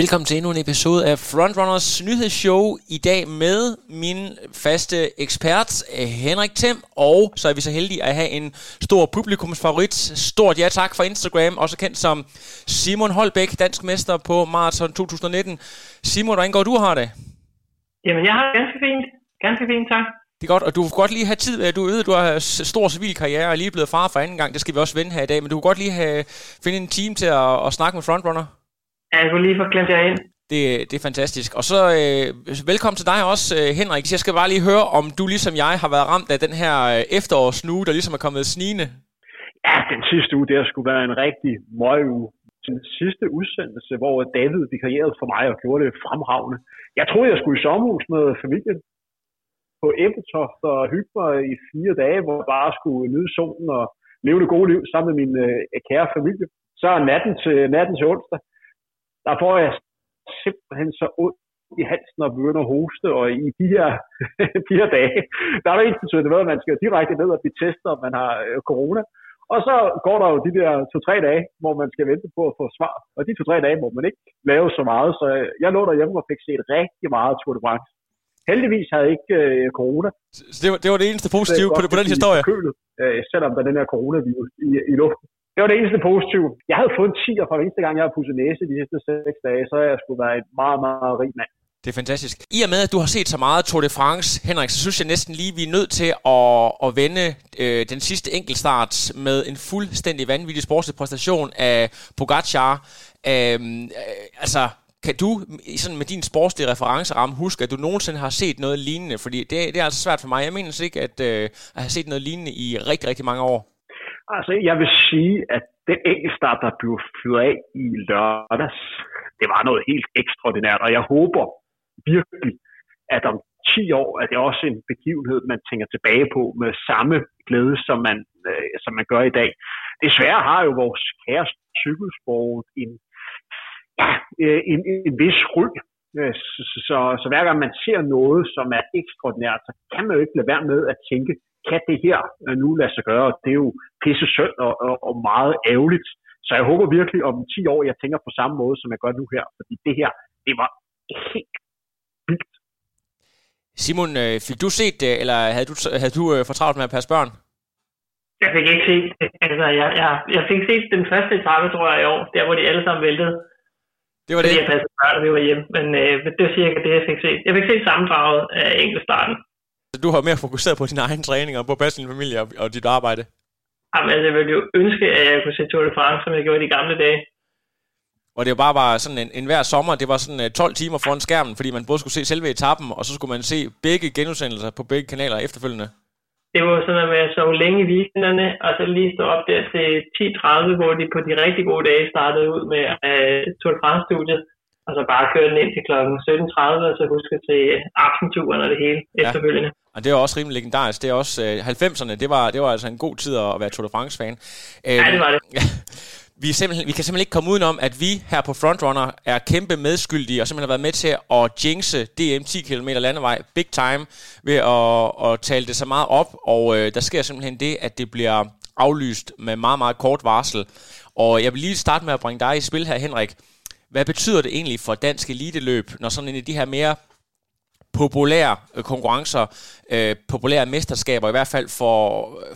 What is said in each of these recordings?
Velkommen til endnu en episode af Frontrunners nyhedsshow. I dag med min faste ekspert Henrik Thiem, og så er vi så heldige at have en stor publikumsfavorit. Stort ja tak for Instagram, også kendt som Simon Holbæk, dansk mester på Marathon 2019. Simon, hvordan går du har det? Jamen, jeg har det ganske fint. Ganske fint, tak. Det er godt, og du kan godt lige have tid. Du ved, du har stor civil karriere og lige blevet far for anden gang. Det skal vi også vende her i dag. Men du kan godt lige have, finde en team til at, at snakke med Frontrunner. Ja, jeg kunne lige få klemt jer ind. Det, det er fantastisk. Og så øh, velkommen til dig også, øh, Henrik. Jeg skal bare lige høre, om du ligesom jeg har været ramt af den her øh, efterårsnuge, der ligesom er kommet snigende. Ja, den sidste uge, der skulle være en rigtig møguge. Den sidste udsendelse, hvor David vikarierede for mig og gjorde det fremragende. Jeg troede, jeg skulle i sommerhus med familien på Æbletoft og hygge mig i fire dage, hvor jeg bare skulle nyde solen og leve det gode liv sammen med min øh, kære familie. Så natten til, natten til onsdag, der får jeg simpelthen så ondt i halsen og begynder at hoste, og i de her fire dage, der er der ikke betydende med, at man skal direkte ned og blive testet, om man har øh, corona. Og så går der jo de der to-tre dage, hvor man skal vente på at få svar. Og de to-tre dage må man ikke lave så meget, så jeg lå derhjemme og fik set rigtig meget Tour de France. Heldigvis havde jeg ikke øh, corona. Så det var, det var det eneste positive på, på den historie? Kølet, øh, selvom der er den her coronavirus i, i luften. Det var det eneste positive. Jeg havde fået en 10'er fra eneste gang, jeg har pudset næse de sidste 6 dage, så jeg skulle være et meget, meget rig mand. Det er fantastisk. I og med, at du har set så meget Tour de France, Henrik, så synes jeg næsten lige, vi er nødt til at, at vende øh, den sidste enkeltstart med en fuldstændig vanvittig sportslig præstation af Pogacar. Øhm, øh, altså, kan du sådan med din sportslige referenceramme huske, at du nogensinde har set noget lignende? Fordi det, det er altså svært for mig. Jeg mener ikke, at, øh, at have set noget lignende i rigtig, rigtig mange år. Altså, jeg vil sige, at den enkeltstart, der blev fyret af i lørdags, det var noget helt ekstraordinært, og jeg håber virkelig, at om 10 år er det også en begivenhed, man tænker tilbage på med samme glæde, som man, øh, som man gør i dag. Desværre har jo vores kære cykelsport en, ja, øh, en, en vis ryg, øh, så, så, så hver gang man ser noget, som er ekstraordinært, så kan man jo ikke lade være med at tænke, kan det her øh, nu lade sig gøre? Det er jo pisse synd og, og, og meget ærgerligt. Så jeg håber virkelig om 10 år, jeg tænker på samme måde, som jeg gør nu her. Fordi det her, det var helt vildt. Simon, øh, fik du set det, eller havde du, havde du øh, fortravlt med at passe børn? Jeg fik ikke set det. Altså, jeg, jeg, jeg fik set den første etape, tror jeg, i år, der hvor de alle sammen væltede. Det var det? Fordi jeg passede børn, og vi var hjemme. Men øh, det var cirka det, jeg fik set. Jeg fik set sammendraget af enkeltstarten. Du har mere fokuseret på din egen træning og på at din familie og, og dit arbejde? Jamen, altså, jeg ville jo ønske, at jeg kunne se Tour de France, som jeg gjorde i de gamle dage. Og det var bare, bare sådan en, en hver sommer, det var sådan 12 øh, timer foran skærmen, fordi man både skulle se selve etappen, og så skulle man se begge genudsendelser på begge kanaler efterfølgende. Det var sådan noget med at sove længe i weekenderne, og så lige stå op der til 10.30, hvor de på de rigtig gode dage startede ud med uh, Tour de France-studiet, og så bare køre den ind til kl. 17.30, og så huske til aftenturen og det hele ja. efterfølgende. Og det er også rimelig legendarisk. Det er også øh, 90'erne, det var, det var altså en god tid at være Tour de France-fan. Øh, ja, det var det. vi, simpelthen, vi kan simpelthen ikke komme udenom, at vi her på Frontrunner er kæmpe medskyldige, og simpelthen har været med til at jinxe DM 10 km landevej big time, ved at, at tale det så meget op, og øh, der sker simpelthen det, at det bliver aflyst med meget, meget kort varsel. Og jeg vil lige starte med at bringe dig i spil her, Henrik. Hvad betyder det egentlig for dansk eliteløb, når sådan en af de her mere populære øh, konkurrencer, øh, populære mesterskaber, i hvert fald for,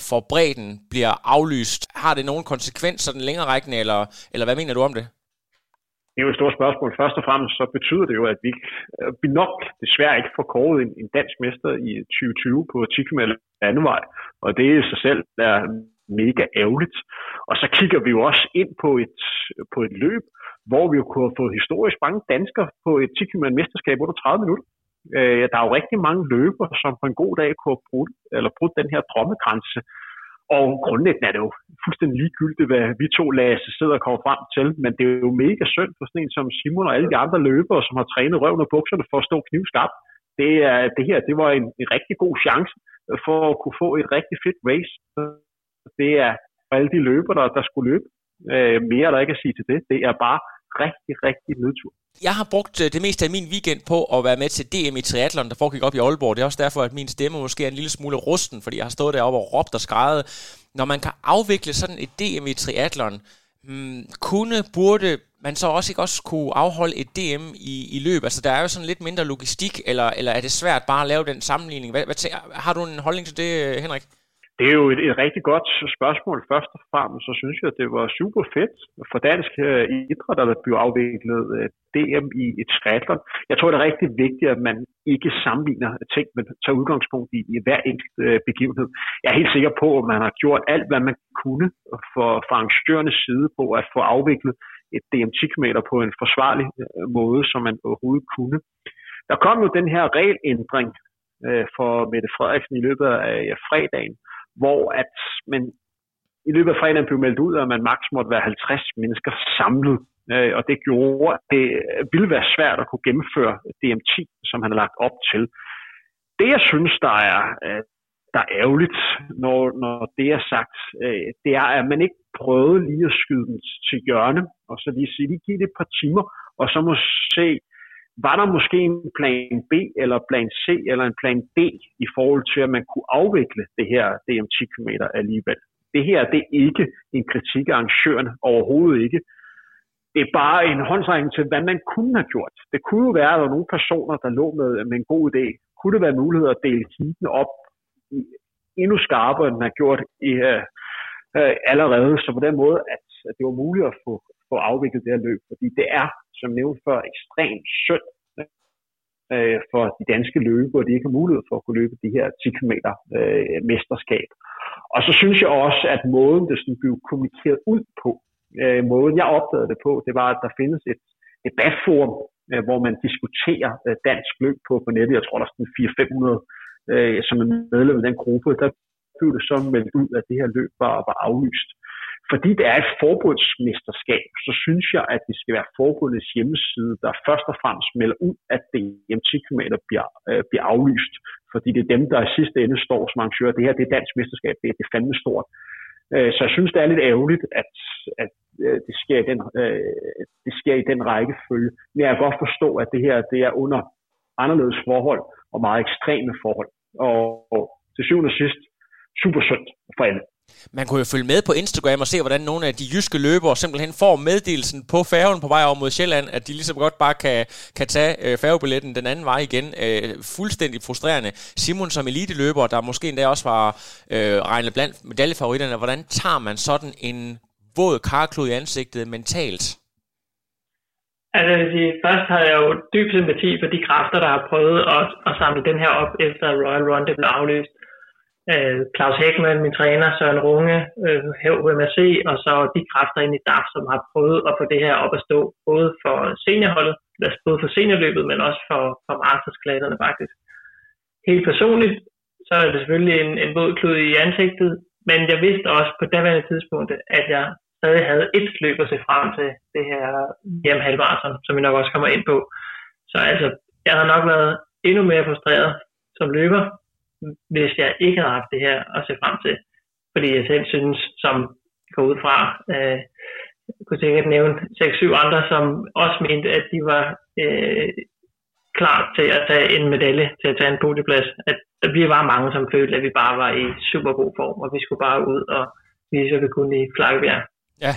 for bredden, bliver aflyst. Har det nogen konsekvenser, den længere rækkende, eller, eller hvad mener du om det? Det er jo et stort spørgsmål. Først og fremmest så betyder det jo, at vi, øh, vi nok desværre ikke får kåret en, en dansk mester i 2020 på 10 km vej. Og det i sig selv er mega ærgerligt. Og så kigger vi jo også ind på et, på et løb, hvor vi jo kunne have fået historisk mange danskere på et 10 km mesterskab under 30 minutter. Øh, der er jo rigtig mange løber, som på en god dag kunne have brudt, eller brudt den her drømmegrænse. Og grundlæggende er det jo fuldstændig ligegyldigt, hvad vi to Lasse sidder og kommer frem til, men det er jo mega synd for sådan en som Simon og alle de andre løbere, som har trænet røven og bukserne for at stå knivskarpt. Det, er, det her, det var en, en rigtig god chance for at kunne få et rigtig fedt race. Det er for alle de løbere, der, der skulle løbe. Øh, mere der ikke at sige til det. Det er bare rigtig, rigtig nedtur. Jeg har brugt øh, det meste af min weekend på at være med til DM i triathlon, der foregik op i Aalborg. Det er også derfor, at min stemme måske er en lille smule rusten, fordi jeg har stået deroppe og råbt og skrejet. Når man kan afvikle sådan et DM i triathlon, hmm, kunne, burde man så også ikke også kunne afholde et DM i, i løb? Altså, der er jo sådan lidt mindre logistik, eller, eller er det svært bare at lave den sammenligning? Hvad, hvad, har du en holdning til det, Henrik? Det er jo et, et rigtig godt spørgsmål. Først og fremmest, så synes jeg, at det var super fedt for dansk uh, idræt, at der blev afviklet øh, DM i et triathlon. Jeg tror, det er rigtig vigtigt, at man ikke sammenligner ting, men tager udgangspunkt i, i hver enkelt øh, begivenhed. Jeg er helt sikker på, at man har gjort alt, hvad man kunne for, for arrangørernes side på at få afviklet et DM 10 km på en forsvarlig øh, måde, som man overhovedet kunne. Der kom jo den her regelændring for Mette Frederiksen i løbet af fredagen, fredagen, hvor at man i løbet af fredagen blev meldt ud, at man maks måtte være 50 mennesker samlet. Øh, og det gjorde, at det øh, ville være svært at kunne gennemføre DM10, som han har lagt op til. Det, jeg synes, der er, øh, der er ærgerligt, når, når det er sagt, øh, det er, at man ikke prøvede lige at skyde den til hjørne, og så lige sige, lige give det et par timer, og så må se, var der måske en plan B eller plan C eller en plan D i forhold til, at man kunne afvikle det her DM10 km alligevel. Det her det er ikke en kritik af arrangørerne, overhovedet ikke. Det er bare en håndsregning til, hvad man kunne have gjort. Det kunne jo være, at der var nogle personer, der lå med, med en god idé. Kunne det være mulighed at dele heatene op i, endnu skarpere, end man har gjort i, uh, uh, allerede, så på den måde, at, at det var muligt at få, få afviklet det her løb. Fordi det er som nævnt før, ekstremt synd øh, for de danske løbere, at de ikke har mulighed for at kunne løbe de her 10 km øh, mesterskab. Og så synes jeg også, at måden, det sådan blev kommunikeret ud på, øh, måden jeg opdagede det på, det var, at der findes et debatforum, øh, hvor man diskuterer øh, dansk løb på, på nettet. Jeg tror, der er sådan 400-500 øh, som er medlem af den gruppe. Der blev det så meldt ud, at det her løb var, var aflyst fordi det er et forbundsmesterskab, så synes jeg, at det skal være forbundets hjemmeside, der først og fremmest melder ud, at det 10 km bliver, øh, bliver aflyst. Fordi det er dem, der i sidste ende står som arrangører. Det her det er dansk mesterskab, det er, det er fandme stort. Øh, så jeg synes, det er lidt ærgerligt, at, at øh, det, sker i den, øh, det sker i den rækkefølge. Men jeg kan godt forstå, at det her det er under anderledes forhold og meget ekstreme forhold. Og, og til syvende og sidst, super sundt for alle. Man kunne jo følge med på Instagram og se, hvordan nogle af de jyske løbere simpelthen får meddelelsen på færgen på vej over mod Sjælland, at de ligesom godt bare kan, kan tage øh, færgebilletten den anden vej igen. Øh, fuldstændig frustrerende. Simon som eliteløber, der måske endda også var øh, regnet blandt medaljefavoritterne, hvordan tager man sådan en våd karklud i ansigtet mentalt? Altså, jeg først har jeg jo dyb sympati for de kræfter, der har prøvet at, at samle den her op, efter Royal Run det blev afløst øh, Claus Hækman, min træner, Søren Runge, øh, HMRC, og så de kræfter ind i DAF, som har prøvet at få det her op at stå, både for seniorholdet, altså både for seniorløbet, men også for, for mastersklasserne faktisk. Helt personligt, så er det selvfølgelig en, en våd klud i ansigtet, men jeg vidste også på daværende tidspunkt, at jeg stadig havde et løb at se frem til det her hjem halvmarathon, som vi nok også kommer ind på. Så altså, jeg har nok været endnu mere frustreret som løber, hvis jeg ikke havde haft det her at se frem til. Fordi jeg selv synes, som går ud fra, øh, kunne sikkert nævne 6-7 andre, som også mente, at de var øh, klar til at tage en medalje, til at tage en podieplads. At vi var mange, som følte, at vi bare var i super god form, og vi skulle bare ud og vise, at vi kunne i Flakkebjerg. Ja,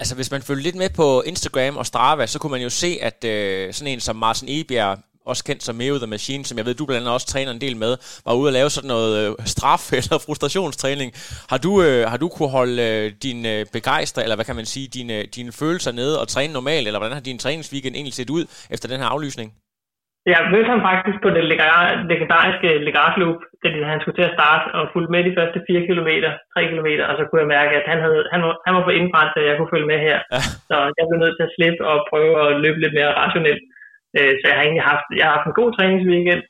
Altså, hvis man følger lidt med på Instagram og Strava, så kunne man jo se, at øh, sådan en som Martin Ebjerg også kendt som Meo the Machine, som jeg ved, du blandt andet også træner en del med, var ude at lave sådan noget øh, straf eller frustrationstræning. Har du, øh, har du kunne holde øh, din øh, begejster, eller hvad kan man sige, dine, dine følelser nede og træne normalt, eller hvordan har din træningsweekend egentlig set ud efter den her aflysning? Jeg mødte ham faktisk på det legendariske Legarklub, da han skulle til at starte, og fulgte med de første 4 km, 3 km, og så kunne jeg mærke, at han, havde, han, var, han var på indbrændt, så jeg kunne følge med her. Ja. Så jeg blev nødt til at slippe og prøve at løbe lidt mere rationelt. Øh, så jeg har egentlig haft, jeg har haft en god træningsweekend,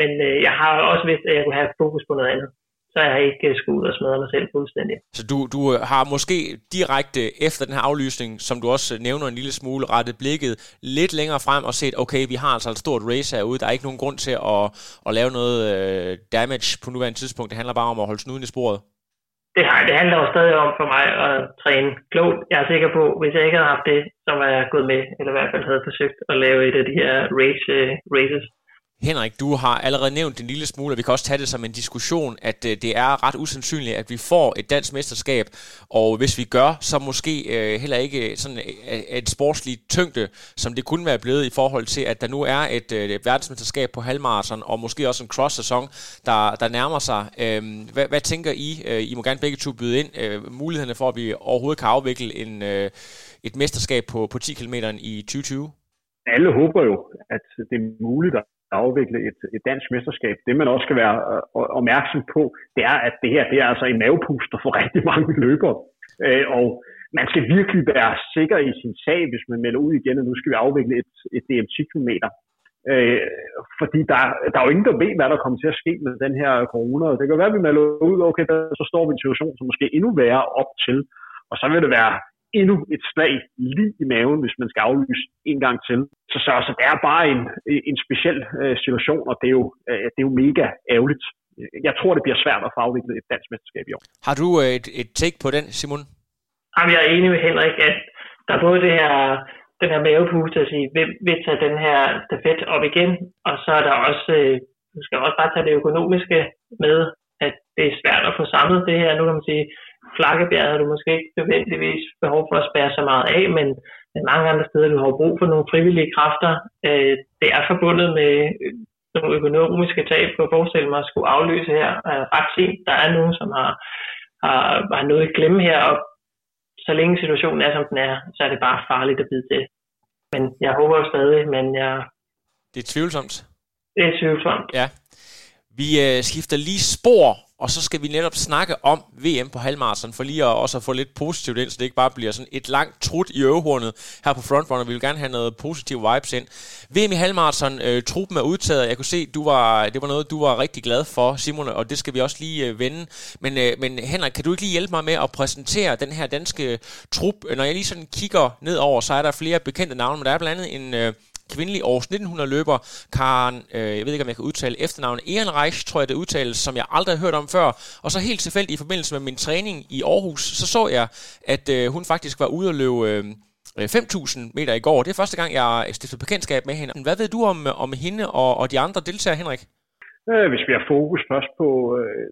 men øh, jeg har også vidst, at jeg kunne have fokus på noget andet. Så jeg har ikke øh, skulle ud og smadre mig selv fuldstændig. Så du, du øh, har måske direkte efter den her aflysning, som du også øh, nævner en lille smule, rettet blikket lidt længere frem og set, okay, vi har altså et stort race herude, der er ikke nogen grund til at, at lave noget øh, damage på nuværende tidspunkt. Det handler bare om at holde snuden i sporet det, det handler jo stadig om for mig at træne klogt. Jeg er sikker på, hvis jeg ikke havde haft det, så var jeg gået med, eller i hvert fald havde forsøgt at lave et af de her race, uh, races. Henrik, du har allerede nævnt en lille smule, og vi kan også tage det som en diskussion, at øh, det er ret usandsynligt, at vi får et dansk mesterskab, og hvis vi gør, så måske øh, heller ikke sådan øh, et sportsligt tyngde, som det kunne være blevet i forhold til, at der nu er et, øh, et verdensmesterskab på halvmarathon, og måske også en cross-sæson, der, der nærmer sig. Øh, hvad, hvad tænker I? Øh, I må gerne begge to byde ind øh, mulighederne for, at vi overhovedet kan afvikle en, øh, et mesterskab på, på 10 km i 2020? Alle håber jo, at det er muligt at afvikle et, et dansk mesterskab. Det man også skal være øh, opmærksom på, det er, at det her det er altså en mavepuster for rigtig mange løbere. Øh, og man skal virkelig være sikker i sin sag, hvis man melder ud igen, at nu skal vi afvikle et, et DM 10 km. Øh, fordi der, der er jo ingen, der ved, hvad der kommer til at ske med den her corona. Det kan være, at vi melder ud, okay, der, så står vi i en situation, som måske endnu værre op til. Og så vil det være endnu et slag lige i maven, hvis man skal aflyse en gang til. Så, så, så det er bare en, en speciel øh, situation, og det er, jo, øh, det er jo mega ærgerligt. Jeg tror, det bliver svært at få afviklet et dansk mesterskab i år. Har du øh, et, et take på den, Simon? Jamen, jeg er enig med Henrik, at der er både det her, den her mavepuste at sige, vil, vil tage den her stafet op igen, og så er der også, øh, du skal også bare tage det økonomiske med, at det er svært at få samlet det her. Nu kan man sige, Flakkebjerg har du måske ikke nødvendigvis behov for at spære så meget af, men, men mange andre steder, du har brug for nogle frivillige kræfter. Øh, det er forbundet med øh, nogle økonomiske tab, på at forestille mig at skulle afløse her øh, ret sent. Der er nogen, som har, har, har noget at glemme her, og så længe situationen er, som den er, så er det bare farligt at bide til. Men jeg håber jo stadig, men jeg... Det er tvivlsomt. Det er tvivlsomt. Ja. Vi øh, skifter lige spor og så skal vi netop snakke om VM på halvmarathon, for lige at også at få lidt positivt ind, så det ikke bare bliver sådan et langt trut i øvehornet her på Frontrunner. Vi vil gerne have noget positiv vibes ind. VM i halvmarathon, øh, truppen er udtaget. Jeg kunne se, du var, det var noget, du var rigtig glad for, Simon, og det skal vi også lige øh, vende. Men, øh, men Henrik, kan du ikke lige hjælpe mig med at præsentere den her danske trup? Når jeg lige sådan kigger nedover, så er der flere bekendte navne, men der er blandt andet en... Øh, kvindelig års 1900 løber, Karen, øh, jeg ved ikke om jeg kan udtale efternavnet, Ehrenreich, tror jeg det udtales, som jeg aldrig har hørt om før. Og så helt tilfældigt i forbindelse med min træning i Aarhus, så så jeg, at øh, hun faktisk var ude at løbe øh, øh 5.000 meter i går. Det er første gang, jeg stiftede bekendtskab med hende. Hvad ved du om, om hende og, og de andre deltagere, Henrik? Øh, hvis vi har fokus først på, øh,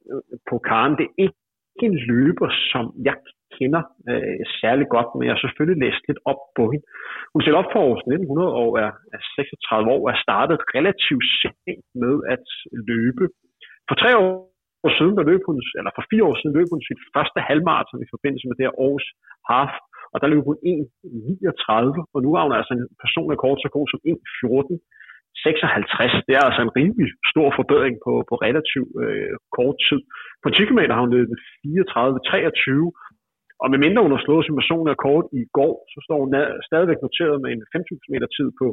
på Karen, det er ikke en løber, som jeg kender øh, særlig godt, men jeg har selvfølgelig læst lidt op på hende. Hun selv op for år 1900 og er, er 36 år og er startet relativt sent med at løbe. For tre år siden, der løb hun, eller for fire år siden, løb hun sit første halvmarathon i forbindelse med det her års half, og der løb hun 1.39, og nu har hun altså en personrekord så god som 1.14. 56, det er altså en rimelig stor forbedring på, på relativt øh, kort tid. På 10 km har hun løbet 34-23, og medmindre hun har slået sin personrekord i går, så står hun stadigvæk noteret med en 5.000 meter tid på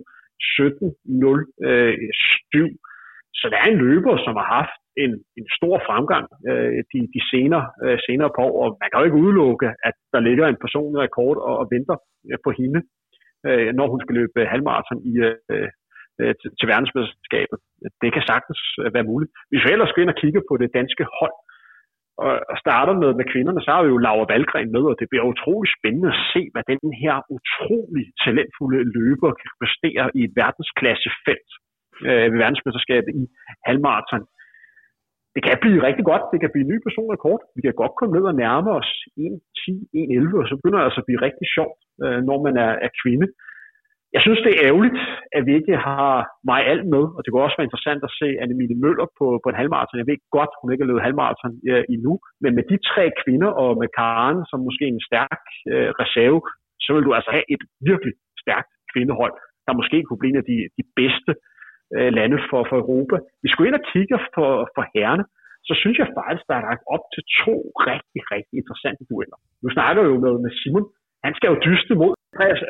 17.07. Øh, så der er en løber, som har haft en, en stor fremgang øh, de, de senere, øh, senere på år, og man kan jo ikke udelukke, at der ligger en personlig rekord og, og venter øh, på hende, øh, når hun skal løbe halvmarathon i, øh, øh til, til verdensmesterskabet. Det kan sagtens øh, være muligt. Hvis vi ellers går ind og kigger på det danske hold, og starter med, med kvinderne, så har vi jo Laura Valgren med, og det bliver utrolig spændende at se, hvad den her utrolig talentfulde løber kan præstere i et verdensklassefelt øh, ved verdensmesterskabet i halvmarathon. Det kan blive rigtig godt. Det kan blive en ny personrekord. Vi kan godt komme ned og nærme os 1.10, 1.11, og så begynder det altså at blive rigtig sjovt, øh, når man er, er kvinde. Jeg synes, det er ærgerligt, at vi ikke har mig alt med, og det kunne også være interessant at se Annemile Møller på, på en halvmarathon. Jeg ved godt, hun ikke har løbet halvmarathon øh, endnu, men med de tre kvinder og med Karen som måske en stærk øh, reserve, så vil du altså have et virkelig stærkt kvindehold, der måske kunne blive en af de, de bedste øh, lande for, for Europa. Vi skulle ind og kigge for, for herrene, så synes jeg faktisk, der er lagt op til to rigtig, rigtig interessante dueller. Nu snakker jo med, med Simon. Han skal jo dyste mod Andreas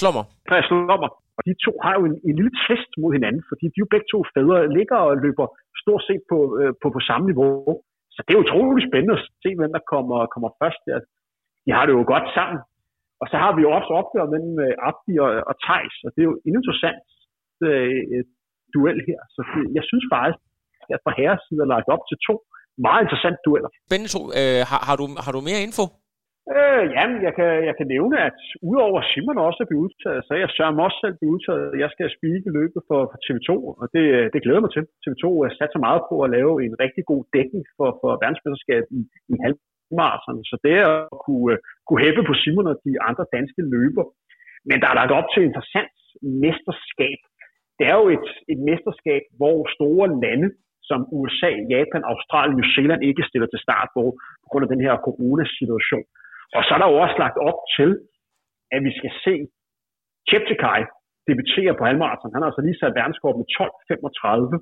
Slommer. Andreas Slommer. Og de to har jo en, en lille tvist mod hinanden, fordi de jo begge to fædre ligger og løber stort set på, øh, på, på samme niveau. Så det er utroligt spændende at se, hvem der kommer, kommer først der. De har det jo godt sammen. Og så har vi jo også opgør mellem øh, Abdi og, og Thijs, og det er jo en interessant øh, duel her. Så det, jeg synes faktisk, at fra herres side er lagt op til to meget interessante dueller. Spændende to. Øh, har, har, du, har du mere info? Øh, jamen, jeg kan, jeg kan nævne, at udover Simon også er blevet udtaget, så er jeg Søren også selv blevet udtaget. Jeg skal spike løbet for, for TV2, og det, øh, det glæder mig til. TV2 er sat så meget på at lave en rigtig god dækning for, for verdensmesterskabet i, i halvmarathon. Så det er at kunne, øh, kunne hæppe på Simon og de andre danske løber. Men der er lagt op til et interessant mesterskab. Det er jo et, et mesterskab, hvor store lande som USA, Japan, Australien, New Zealand ikke stiller til start på, på grund af den her coronasituation. Og så er der jo også lagt op til, at vi skal se Cheptegei debutere på halvmarathon. Han har altså lige sat verdenskort med 12.35.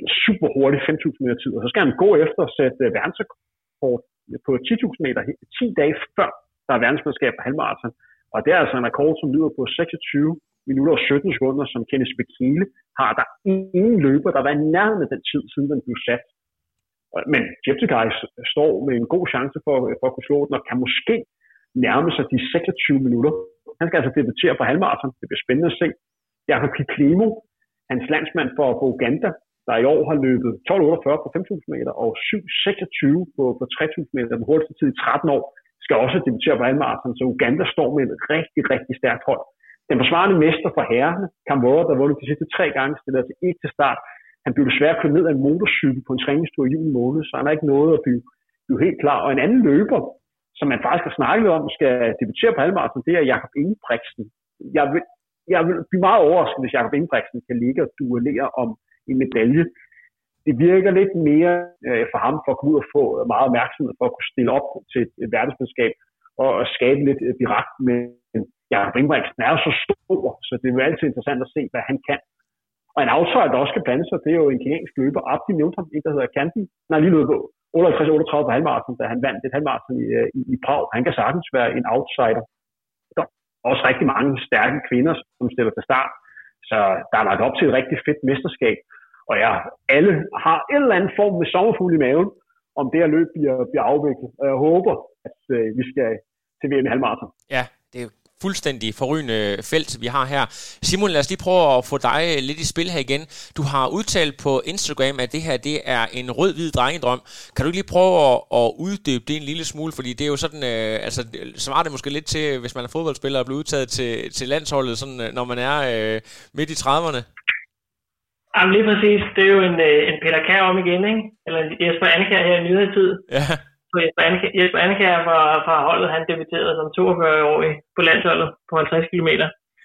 En super hurtig 5.000 meter tid. Og så skal han gå efter at sætte øh, verdensrekord på 10.000 meter 10 dage før der er verdensmesterskab på halvmarathon. Og det er altså en rekord, som lyder på 26 minutter og 17 sekunder, som Kenneth Bekele har. Der ingen løber, der var i nærheden af den tid, siden den blev sat. Men Jeptegei står med en god chance for, for at kunne slå den, og kan måske nærme sig de 26 minutter. Han skal altså debutere på halvmarathon. Det bliver spændende at se. Jakob Kiklemo, hans landsmand for, for Uganda, der i år har løbet 12.48 på 5.000 meter og 7.26 på, på 3.000 meter, den hurtigste tid i 13 år, skal også debutere på halvmarathon. Så Uganda står med et rigtig, rigtig stærkt hold. Den forsvarende mester for herrene, Kamvora, der vundet de sidste tre gange, stiller altså ikke til start. Han blev desværre kørt ned af en motorcykel på en træningstur i juni måned, så han har ikke noget at blive, blive helt klar. Og en anden løber, som man faktisk har snakket om, skal debutere på halvmarathon, det er Jakob Ingebrigtsen. Jeg vil, jeg vil blive meget overrasket, hvis Jakob Ingebrigtsen kan ligge og duellere om en medalje. Det virker lidt mere øh, for ham for at komme ud og få meget opmærksomhed for at kunne stille op til et verdensmandskab og, og skabe lidt øh, direkt med Jakob Ingebrigtsen er jo så stor, så det er jo altid interessant at se, hvad han kan. Og en outsider, der også skal blande sig, det er jo en kenyansk løber, Abdi Newton, en der hedder Kanten. Han har lige løbet 58-38 på halvmarathon, da han vandt et halvmarathon i, øh, i, i Prag. Han kan sagtens være en outsider. Der er også rigtig mange stærke kvinder, som stiller til start. Så der er lagt op til et rigtig fedt mesterskab. Og ja, alle har en eller anden form med sommerfugl i maven, om det her løb bliver, bliver afviklet. Og jeg håber, at øh, vi skal til VM i halvmarathon. Ja, det fuldstændig forrygende felt, vi har her. Simon, lad os lige prøve at få dig lidt i spil her igen. Du har udtalt på Instagram, at det her det er en rød-hvid drengedrøm. Kan du lige prøve at, at uddybe det en lille smule? Fordi det er jo sådan, øh, altså, så var det måske lidt til, hvis man er fodboldspiller og bliver udtaget til, til landsholdet, sådan, øh, når man er øh, midt i 30'erne. Jamen lige præcis. Det er jo en, øh, en Peter Kær om igen, ikke? Eller Jesper Anker her i nyhedstid. Ja på Jesper, Anke, Jesper Anekær fra, fra holdet, han debuterede som 42-årig på landsholdet på 50 km.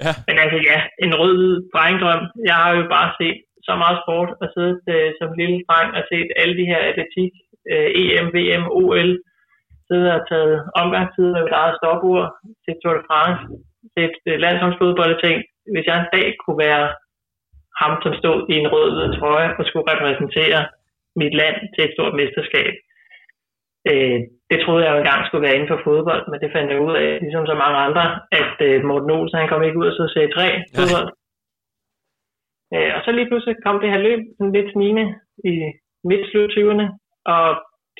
Ja. Men altså ja, en rød drengedrøm. Jeg har jo bare set så meget sport og siddet øh, som lille dreng og set alle de her atletik, øh, EM, VM, OL, siddet og taget omgangstid med eget stopur, til Tour de France, set øh, landsholdsfodbold og tænkt, hvis jeg en dag kunne være ham, som stod i en rød trøje og skulle repræsentere mit land til et stort mesterskab, Øh, det troede jeg jo engang skulle være inden for fodbold, men det fandt jeg ud af, ligesom så mange andre, at øh, Morten Olsen, han kom ikke ud og så serie 3 fodbold. Ja. Øh, og så lige pludselig kom det her løb sådan lidt snigende i midt slut 20'erne, og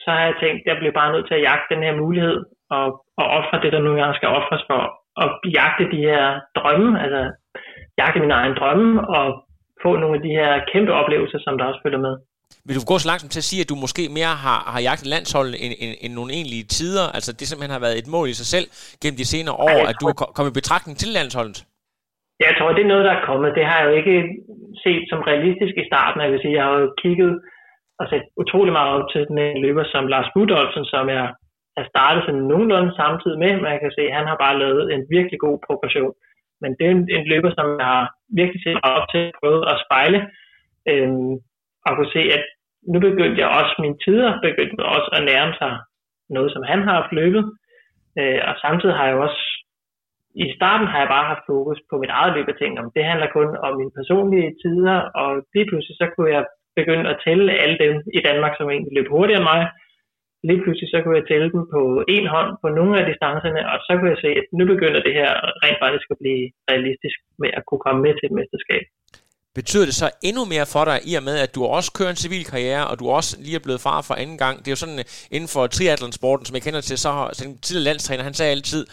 så har jeg tænkt, at jeg bliver bare nødt til at jagte den her mulighed, og, og ofre det, der nu engang skal ofres for, at jagte de her drømme, altså jagte mine egne drømme, og få nogle af de her kæmpe oplevelser, som der også følger med. Vil du gå så langt som til at sige, at du måske mere har, har jagtet landsholdet end, end, end nogle egentlige tider? Altså det simpelthen har været et mål i sig selv gennem de senere år, ja, at du er kommet i betragtning til landsholdet? Ja, jeg tror, det er noget, der er kommet. Det har jeg jo ikke set som realistisk i starten. Jeg vil sige, jeg har jo kigget og set utrolig meget op til den løber som Lars Budolfsen, som jeg har startet sådan nogenlunde samtidig med. Man kan se, at han har bare lavet en virkelig god progression. Men det er en, en løber, som jeg har virkelig set op til, prøvet at spejle. Øhm, og kunne se, at nu begyndte jeg også, mine tider begyndte også at nærme sig noget, som han har haft løbet. Øh, og samtidig har jeg også, i starten har jeg bare haft fokus på mit eget løb og tænkt, om det handler kun om mine personlige tider, og lige pludselig så kunne jeg begynde at tælle alle dem i Danmark, som egentlig løb hurtigere end mig. Lige pludselig så kunne jeg tælle dem på en hånd på nogle af distancerne, og så kunne jeg se, at nu begynder det her rent faktisk at blive realistisk med at kunne komme med til et mesterskab. Betyder det så endnu mere for dig, i og med, at du også kører en civil karriere, og du også lige er blevet far for anden gang? Det er jo sådan, øh, inden for triathlonsporten, som jeg kender til, så har den tidligere landstræner, han sagde altid,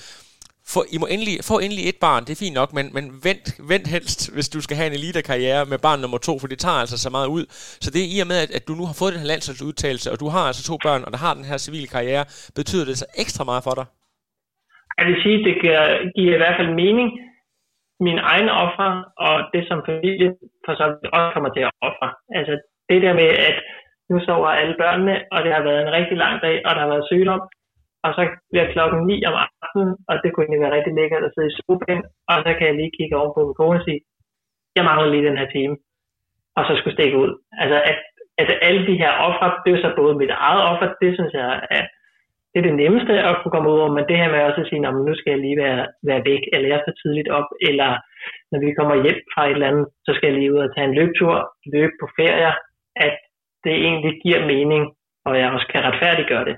få, I må endelig, få endelig et barn, det er fint nok, men, men vent, vent helst, hvis du skal have en elite-karriere med barn nummer to, for det tager altså så meget ud. Så det er i og med, at, at du nu har fået den her landsholdsudtalelse, og du har altså to børn, og der har den her civile karriere, betyder det så ekstra meget for dig? jeg vil sige, det giver, giver i hvert fald mening, min egne offer, og det som familie for så også kommer til at ofre. Altså det der med, at nu sover alle børnene, og det har været en rigtig lang dag, og der har været sygdom, og så bliver klokken 9 om aftenen, og det kunne egentlig være rigtig lækkert at sidde i sofaen, og så kan jeg lige kigge over på min kone og sige, jeg mangler lige den her time, og så skulle stikke ud. Altså, at, altså alle de her ofre, det er så både mit eget offer, det synes jeg er, det er det nemmeste at kunne komme ud over, men det her med også at sige, nu skal jeg lige være, være væk, eller jeg er tidligt op, eller når vi kommer hjem fra et eller andet, så skal jeg lige ud og tage en løbetur, løbe på ferier, at det egentlig giver mening, og jeg også kan retfærdiggøre det.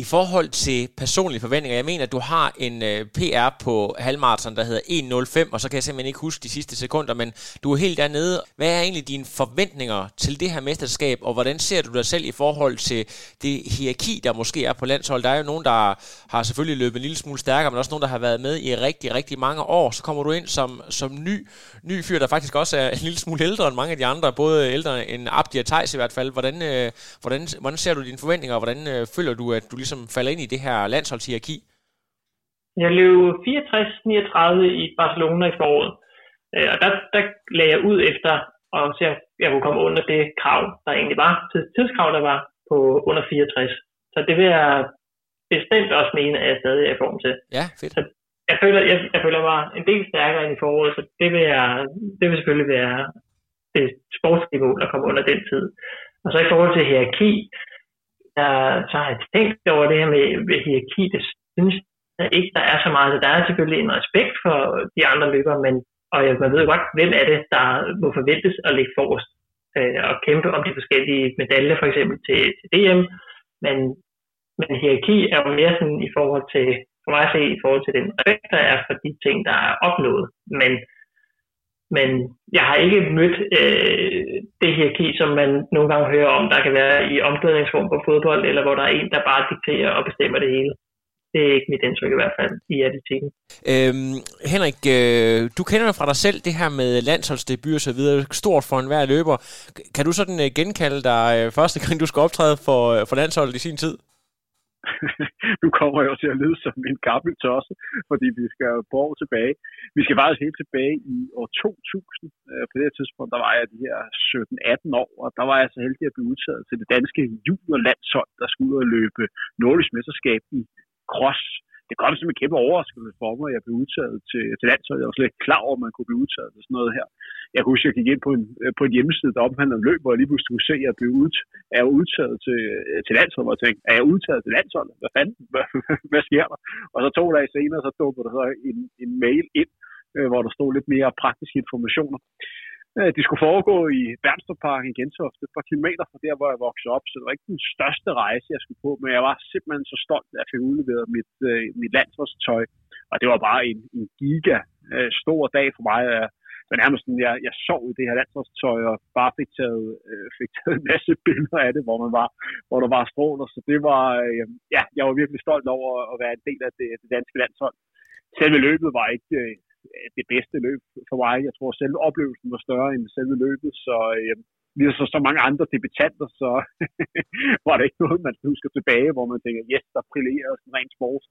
I forhold til personlige forventninger, jeg mener, at du har en øh, PR på halvmarathon, der hedder 1.05, og så kan jeg simpelthen ikke huske de sidste sekunder, men du er helt dernede. Hvad er egentlig dine forventninger til det her mesterskab, og hvordan ser du dig selv i forhold til det hierarki, der måske er på landshold? Der er jo nogen, der har selvfølgelig løbet en lille smule stærkere, men også nogen, der har været med i rigtig, rigtig mange år. Så kommer du ind som, som ny, ny fyr, der faktisk også er en lille smule ældre end mange af de andre, både ældre end Abdi og Thijs i hvert fald. Hvordan, øh, hvordan, hvordan ser du dine forventninger, og hvordan øh, føler du, at du ligesom ligesom falder ind i det her landsholdshierarki? Jeg løb 64-39 i Barcelona i foråret, øh, og der, der lagde jeg ud efter at se, om jeg kunne komme under det krav, der egentlig var, tidskrav, der var på under 64. Så det vil jeg bestemt også mene, at jeg stadig er i form til. Ja, fedt. Så jeg føler, jeg, jeg føler mig en del stærkere end i foråret, så det vil, jeg, det vil selvfølgelig være det sportslige mål at komme under den tid. Og så i forhold til hierarki, der, så har jeg tænkt over det her med, med hierarki. Det synes jeg ikke, der er så meget. Der er selvfølgelig en respekt for de andre løbere, men og man ved godt, hvem er det, der må forventes at ligge forrest øh, og kæmpe om de forskellige medaljer, for eksempel til, til DM. Men, men hierarki er jo mere sådan i forhold til, for mig at se, i forhold til den respekt, der er for de ting, der er opnået. Men men jeg har ikke mødt øh, det hierarki, som man nogle gange hører om, der kan være i omklædningsrum på fodbold, eller hvor der er en, der bare dikterer og bestemmer det hele. Det er ikke mit indtryk i hvert fald i atletikken. Øhm, Henrik, øh, du kender fra dig selv det her med landsholdsdebut og så videre, stort for enhver løber. Kan du sådan øh, genkalde dig øh, første gang, du skal optræde for, øh, for landsholdet i sin tid? nu kommer jeg jo til at lyde som en gammel tosse, fordi vi skal på år tilbage. Vi skal faktisk helt tilbage i år 2000. Øh, på det her tidspunkt, der var jeg de her 17-18 år, og der var jeg så heldig at blive udtaget til det danske juniorlandshold, der skulle ud og løbe nordisk mesterskab i cross det kom som en kæmpe overraskelse for mig, at jeg blev udtaget til, til landsholdet. Jeg var slet ikke klar over, at man kunne blive udtaget til sådan noget her. Jeg husker, at jeg gik ind på en, på en hjemmeside, der omhandler om løb, hvor jeg lige pludselig kunne se, at jeg blev ud, er jeg udtaget til, øh, til landsholdet, og jeg tænkte, er jeg udtaget til landsholdet? Hvad fanden? Hvad, hvad sker der? Og så to dage senere, så dukkede der så en, en mail ind, øh, hvor der stod lidt mere praktiske informationer. Øh, det skulle foregå i Bernstrupparken i Gentofte, et par kilometer fra der, hvor jeg voksede op, så det var ikke den største rejse, jeg skulle på, men jeg var simpelthen så stolt, at jeg fik udleveret mit, øh, mit landsholdstøj, og det var bare en, en giga øh, stor dag for mig. Men nærmest sådan, jeg, jeg sov i det her landsholdstøj og bare fik taget, øh, fik taget en masse billeder af det, hvor, man var, hvor der var stråler. Så det var, øh, ja, jeg var virkelig stolt over at være en del af det, det danske landshold. Selve løbet var ikke, øh, Øh, det bedste løb for mig. Jeg tror, at selve oplevelsen var større end selve løbet, så øh, ligesom så, så mange andre debutanter, så var det ikke noget, man husker tilbage, hvor man tænker, yes, der brillerer sådan rent sport.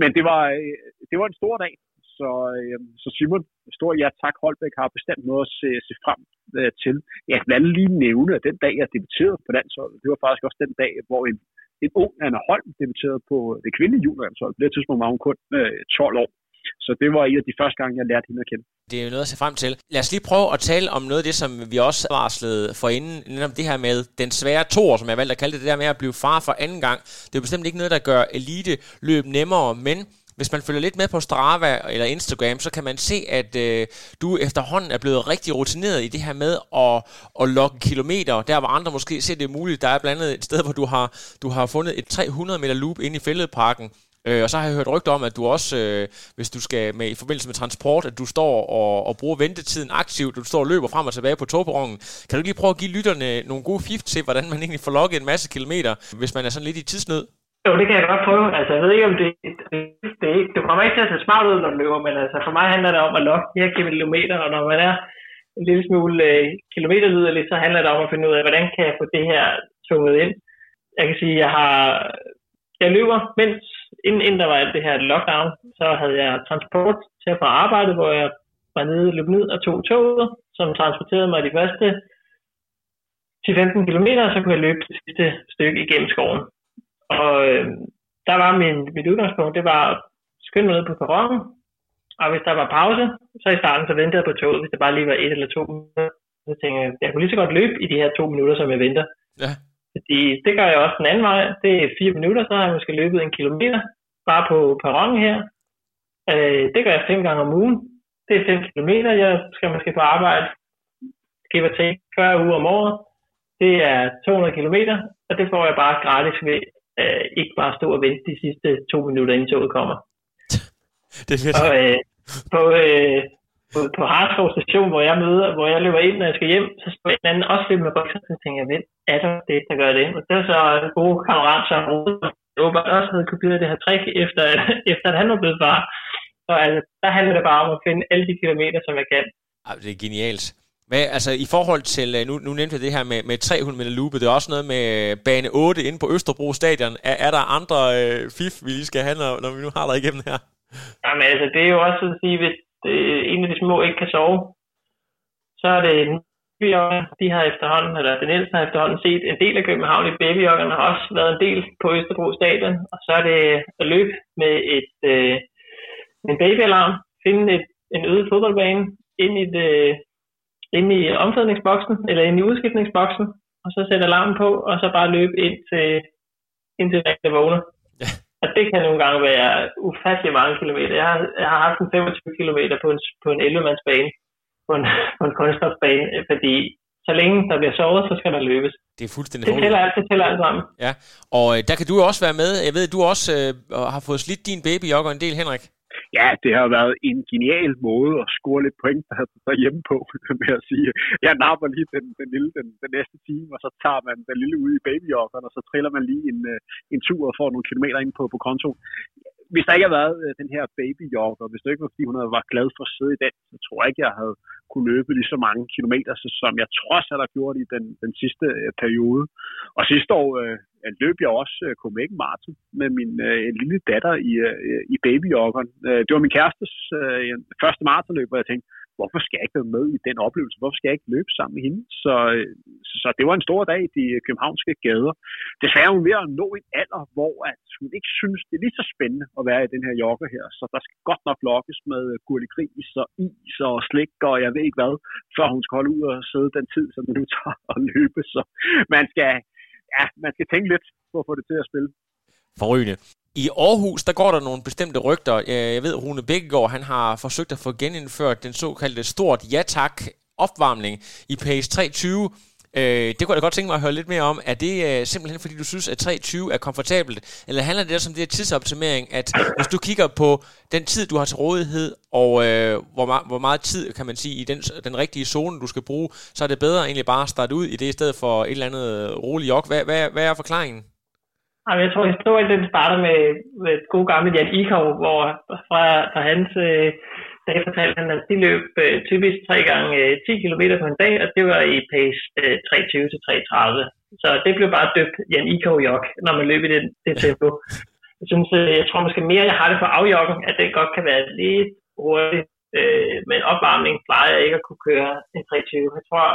Men det var, øh, det var en stor dag, så, øh, så Simon, stor ja tak, Holbæk har bestemt noget at se, se frem øh, til. Jeg kan blandt lige nævne, at den dag, jeg debuterede på landsholdet, det var faktisk også den dag, hvor en, en ung Anna Holm debuterede på det kvindelige juniorlandshold. På det tidspunkt var hun kun øh, 12 år. Så det var en af de første gange, jeg lærte hende at kende. Det er jo noget at se frem til. Lad os lige prøve at tale om noget af det, som vi også varslede for inden, netop det her med den svære tor, som jeg valgte at kalde det, det der med at blive far for anden gang. Det er jo bestemt ikke noget, der gør elite løb nemmere, men hvis man følger lidt med på Strava eller Instagram, så kan man se, at øh, du efterhånden er blevet rigtig rutineret i det her med at, at logge kilometer. Der hvor andre måske ser det muligt. Der er blandt andet et sted, hvor du har, du har fundet et 300 meter loop inde i fældeparken, Øh, og så har jeg hørt rygter om, at du også, øh, hvis du skal med i forbindelse med transport, at du står og, og bruger ventetiden aktivt, du står og løber frem og tilbage på togperronen. Kan du lige prøve at give lytterne nogle gode fif til, hvordan man egentlig får logget en masse kilometer, hvis man er sådan lidt i tidsnød? Jo, det kan jeg godt prøve. Altså, jeg ved ikke, om det, det, det er ikke, du kommer ikke til at se smart ud, når du løber, men altså, for mig handler det om at logge de her kilometer, og når man er en lille smule øh, kilometerlyderlig, så handler det om at finde ud af, hvordan kan jeg få det her tunget ind. Jeg kan sige, at jeg har jeg løber, mens inden, inden der var alt det her lockdown, så havde jeg transport til at få arbejde, hvor jeg var nede, løb ned og tog toget, som transporterede mig de første 10-15 km, så kunne jeg løbe det sidste stykke igennem skoven. Og øh, der var min, mit udgangspunkt, det var at skynde mig ned på perronen, og hvis der var pause, så i starten så ventede jeg på toget, hvis det bare lige var et eller to minutter. Så tænkte jeg, jeg kunne lige så godt løbe i de her to minutter, som jeg venter. Ja. Fordi det gør jeg også den anden vej. Det er fire minutter, så har jeg måske løbet en kilometer bare på perronen her. Øh, det gør jeg fem gange om ugen. Det er 5 kilometer, jeg skal måske på arbejde. Give og take 40 uger om året. Det er 200 kilometer, og det får jeg bare gratis ved øh, ikke bare stå og vente de sidste to minutter, inden toget kommer. Det er fedt. Og øh, på, øh, på, på Harskov station, hvor jeg møder, hvor jeg løber ind, når jeg skal hjem, så står en anden også lidt med bukser, så tænker jeg, hvem er der det, der gør det? Og det er så en god kammerat, som åbenbart også havde kopieret det her trick, efter, efter at han var blevet far. Så altså, der handler det bare om at finde alle de kilometer, som jeg kan. Det er genialt. Hvad, altså i forhold til, øh, nu, nu nævnte jeg det her med, med 300 meter loop, det er også noget med øh, bane 8 inde på Østerbro stadion. Er, er der andre øh, fif, vi lige skal have, når, når vi nu har dig igennem her? Jamen altså, det er jo også at sige, hvis det, en af de små ikke kan sove, så er det de har efterhånden, eller den ældste har efterhånden set en del af København i babyjoggerne, har også været en del på Østerbro stadion, og så er det at løbe med et, øh, en babyalarm, finde et, en øde fodboldbane ind i, det, ind i omklædningsboksen, eller ind i udskiftningsboksen, og så sætte alarmen på, og så bare løbe ind til, ind til det vågner. Ja. Og det kan nogle gange være ufattelig mange kilometer. Jeg har, jeg har haft en 25 kilometer på en, på en 11-mandsbane, på en, på en kunststofbane, fordi så længe der bliver sovet, så skal der løbes. Det er fuldstændig Det tæller alt, det tæller alt sammen. Ja, og øh, der kan du jo også være med. Jeg ved, du også øh, har fået slidt din babyjogger en del, Henrik. Ja, det har været en genial måde at score lidt point derhjemme på, med at sige, jeg napper lige den, den lille den, den næste time, og så tager man den lille ud i babyjokkerne, og så triller man lige en, øh, en tur og får nogle kilometer ind på, på konto. Hvis der ikke havde været øh, den her baby York, og hvis det ikke var, fordi hun havde været glad for at sidde i den, så tror jeg ikke, jeg havde kunne løbe lige så mange kilometer, som jeg trods alt har gjort i den, den sidste øh, periode. Og sidste år øh, løb jeg også øh, Copenhagen Marathon med min øh, lille datter i, øh, i babyjoggeren. Øh, det var min kærestes øh, første maratonløb, hvor jeg tænkte, hvorfor skal jeg ikke være med i den oplevelse? Hvorfor skal jeg ikke løbe sammen med hende? Så, øh, så det var en stor dag i de københavnske gader. Desværre er hun ved at nå en alder, hvor at hun ikke synes, det er lige så spændende at være i den her jogger her. Så der skal godt nok lokkes med øh, gurligris og is og slik og jeg ved ikke hvad, før hun skal holde ud og sidde den tid, som det nu tager at løbe. Så man skal, ja, man skal tænke lidt på at få det til at spille. Forrygende. I Aarhus, der går der nogle bestemte rygter. Øh, jeg ved, Rune Bækkegaard, han har forsøgt at få genindført den såkaldte stort ja-tak opvarmning i PS 320. Øh, det kunne jeg da godt tænke mig at høre lidt mere om. Er det øh, simpelthen fordi, du synes, at 320 er komfortabelt? Eller handler det også om det her tidsoptimering, at hvis du kigger på den tid, du har til rådighed, og øh, hvor, meget, hvor meget tid, kan man sige, i den, den rigtige zone, du skal bruge, så er det bedre egentlig bare at starte ud i det, i stedet for et eller andet roligt jok. Hvad, hvad, hvad er forklaringen? Jamen, jeg tror, historien den starter med, med et god gammelt Jan Ikov, hvor fra, fra hans øh, dag fortalte han, at de løb øh, typisk 3 gange øh, 10 km på en dag, og det var i pace øh, 3.20 til 3.30. Så det blev bare døbt Jan Ikov jok, når man løb i det, det tempo. Jeg synes, øh, jeg tror måske mere, jeg har det for afjoggen, at det godt kan være lidt hurtigt, øh, men opvarmning plejer jeg ikke at kunne køre en 3.20. Jeg tror,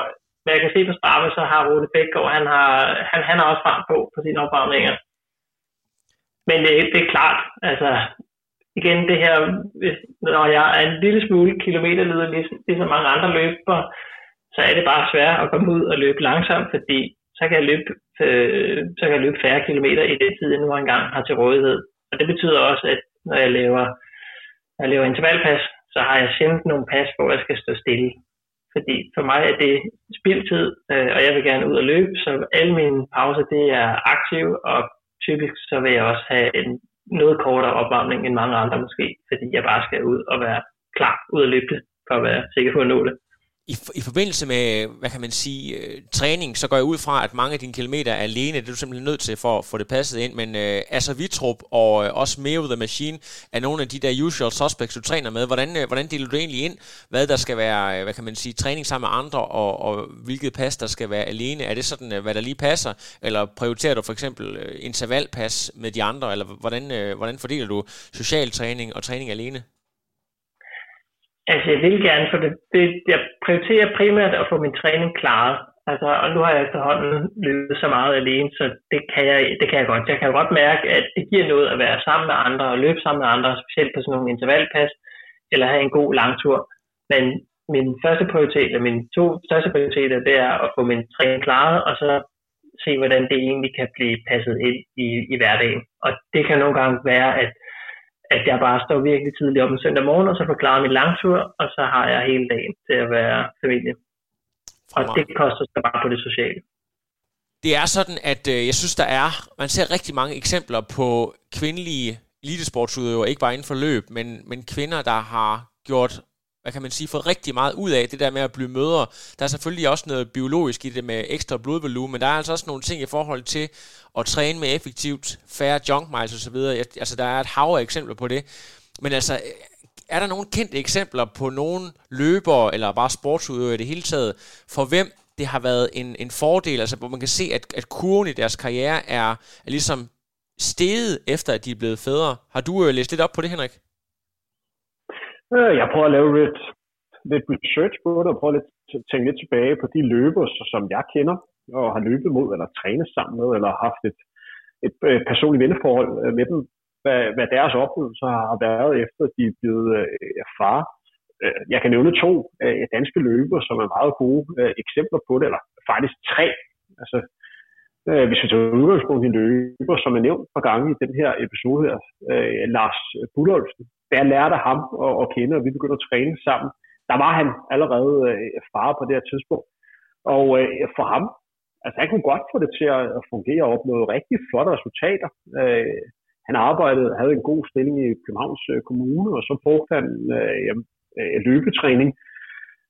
hvad jeg kan se på Strava, så har Rune Bækgaard, han har, han, han har også frem på på sine opvarmninger. Men det, det er klart, altså igen det her, hvis, når jeg er en lille smule kilometerleder, ligesom, ligesom mange andre løber, så er det bare svært at komme ud og løbe langsomt, fordi så kan jeg løbe, øh, så kan jeg løbe færre kilometer i den tid, jeg nu engang har til rådighed. Og det betyder også, at når jeg laver, når jeg laver intervallpas, så har jeg sjældent nogle pas, hvor jeg skal stå stille. Fordi for mig er det spildtid, øh, og jeg vil gerne ud og løbe, så alle mine pauser, det er aktiv og typisk så vil jeg også have en noget kortere opvarmning end mange andre måske, fordi jeg bare skal ud og være klar ud at løbe det, for at være sikker på at nå det i, i forbindelse med, hvad kan man sige, øh, træning, så går jeg ud fra, at mange af dine kilometer er alene. Det er du simpelthen nødt til for at få det passet ind. Men øh, altså Vitrup og øh, også Meo The Machine er nogle af de der usual suspects, du træner med. Hvordan, øh, hvordan deler du egentlig ind, hvad der skal være, øh, hvad kan man sige, træning sammen med andre, og, og hvilket pas, der skal være alene? Er det sådan, øh, hvad der lige passer? Eller prioriterer du for eksempel øh, intervalpas med de andre? Eller hvordan, øh, hvordan fordeler du social træning og træning alene? Altså, jeg vil gerne, for det, det, jeg prioriterer primært at få min træning klaret. Altså, og nu har jeg efterhånden løbet så meget alene, så det kan, jeg, det kan jeg godt. Jeg kan godt mærke, at det giver noget at være sammen med andre og løbe sammen med andre, specielt på sådan nogle intervallpas, eller have en god langtur. Men min første prioritet, eller mine to største prioriteter, det er at få min træning klaret, og så se, hvordan det egentlig kan blive passet ind i, i hverdagen. Og det kan nogle gange være, at at jeg bare står virkelig tidligt op en søndag morgen, og så forklarer min langtur, og så har jeg hele dagen til at være familie. Og det koster så bare på det sociale. Det er sådan, at øh, jeg synes, der er, man ser rigtig mange eksempler på kvindelige elitesportsudøvere, ikke bare inden for løb, men, men kvinder, der har gjort hvad kan man sige, fået rigtig meget ud af, det der med at blive mødre. Der er selvfølgelig også noget biologisk i det med ekstra blodvolumen, men der er altså også nogle ting i forhold til at træne med effektivt, færre junk miles osv. Altså, der er et hav af eksempler på det. Men altså, er der nogle kendte eksempler på nogle løbere, eller bare sportsudøvere i det hele taget, for hvem det har været en, en fordel, altså hvor man kan se, at, at kurven i deres karriere er, er ligesom steget efter, at de er blevet fædre. Har du øh, læst lidt op på det, Henrik? Øh, jeg prøver at lave lidt, lidt research på det, og prøver at tænke lidt tilbage på de løber, som jeg kender, og har løbet mod, eller trænet sammen med, eller haft et, et, et personligt venneforhold øh, med dem, hvad, hvad deres oplevelser har været efter, de er blevet øh, far. Øh, jeg kan nævne to øh, danske løber, som er meget gode øh, eksempler på det, eller faktisk tre. Altså, øh, hvis vi tager udgangspunkt i løber, som er nævnt par gange i den her episode her, øh, Lars Budolfsen, da jeg lærte ham at, at kende, og vi begyndte at træne sammen, der var han allerede øh, far på det her tidspunkt. Og øh, for ham, altså han kunne godt få det til at fungere og opnå rigtig flotte resultater. Øh, han arbejdede, havde en god stilling i Københavns øh, Kommune, og så brugte han øh, øh, løbetræning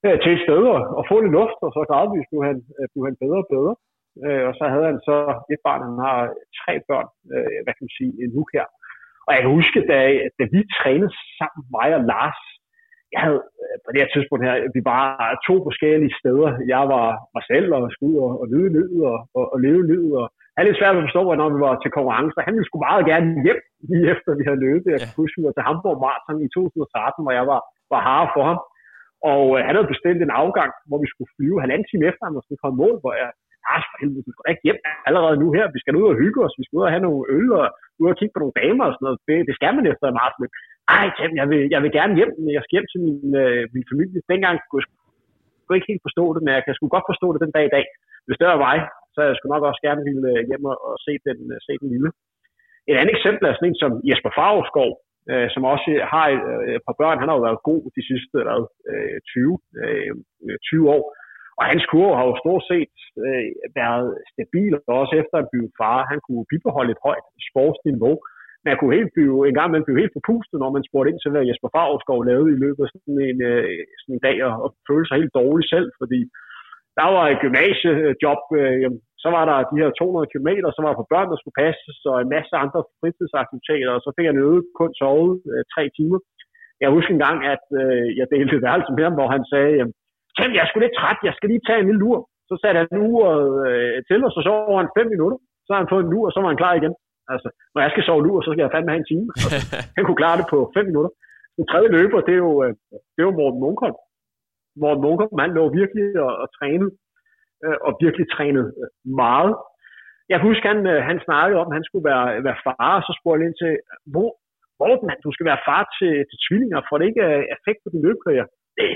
øh, til et sted og få lidt luft, og så gradvist blev han, øh, blev han bedre og bedre. Øh, og så havde han så et barn, han har tre børn, øh, hvad kan man sige, nu her. Og jeg kan huske, da, da vi trænede sammen, mig og Lars, jeg havde øh, på det her tidspunkt her, vi var to forskellige steder. Jeg var mig selv og skulle ud og, og lyde livet og, og, og leve livet. Og jeg er lidt svært at forstå, når vi var til konkurrence. Han ville sgu meget gerne hjem, lige efter vi havde løbet. Jeg kan huske, vi var til Hamburg Marathon i 2013, hvor jeg var, var harde for ham. Og øh, han havde bestilt en afgang, hvor vi skulle flyve halvanden time efter ham, og skulle komme mål, hvor jeg, ah, for helvede, vi skal ikke hjem allerede nu her. Vi skal ud og hygge os. Vi skal ud og have nogle øl og ud og kigge på nogle damer og sådan noget. Det, det skal man efter en aften. Ej, Tim, jeg vil, jeg vil gerne hjem, men jeg skal hjem til min, øh, min familie. Dengang kunne jeg sgu ikke helt forstå det, men jeg kan sgu godt forstå det den dag i dag. Hvis det var mig, så jeg skulle nok også gerne ville øh, hjem og, og se, den, øh, se den lille. Et andet eksempel er sådan en som Jesper Favskov, øh, som også har et, øh, et par børn. Han har jo været god de sidste hvad, øh, 20, øh, 20 år. Og hans kurve har jo stort set øh, været stabil, også efter at blive far, han kunne bibeholde et højt sportsniveau. Men jeg kunne helt blive, en gang man blev helt forpustet, når man spurgte ind til, hvad Jesper Favsgaard lavede i løbet af sådan en, øh, sådan en dag, og, og følte sig helt dårlig selv, fordi der var et gymnasiejob, øh, så var der de her 200 km, så var der på børn, der skulle passe, og en masse andre fritidsaktiviteter, og så fik jeg nødt kun sovet øh, tre timer. Jeg husker en gang, at øh, jeg delte værelse med ham, hvor han sagde, Tim, jeg er sgu lidt træt, jeg skal lige tage en lille lur. Så satte han uret øh, til, og så sov han fem minutter. Så har han fået en lur, og så var han klar igen. Altså, når jeg skal sove lur, så skal jeg fandme have en time. Altså, han kunne klare det på fem minutter. Den tredje løber, det er jo, øh, det er jo Morten Munkholm. Morten Munkholm, han lå virkelig og, og trænede, øh, og virkelig trænede øh, meget. Jeg husker, han, øh, han snakkede om, at han skulle være, være far, og så spurgte jeg ind til, hvor, Morten, du skal være far til, til tvillinger, for det ikke er effekt på din løbekarriere. Det,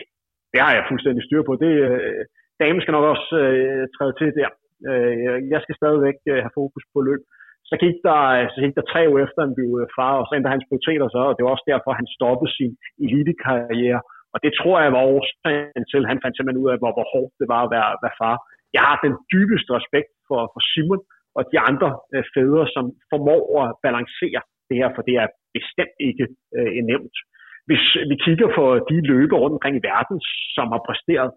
det har jeg fuldstændig styr på. Det, øh, damen skal nok også øh, træde til der. Øh, jeg skal stadigvæk øh, have fokus på løb. Så gik, der, øh, så gik der tre uger efter, han blev øh, far, og så ændrede hans prioriteter så, og det var også derfor, han stoppede sin elitekarriere. Og det tror jeg var årsagen til, han fandt simpelthen ud af, hvor, hvor hårdt det var at være, være far. Jeg har den dybeste respekt for, for Simon og de andre øh, fædre, som formår at balancere det her, for det er bestemt ikke øh, nemt hvis vi kigger på de løber rundt omkring i verden, som har præsteret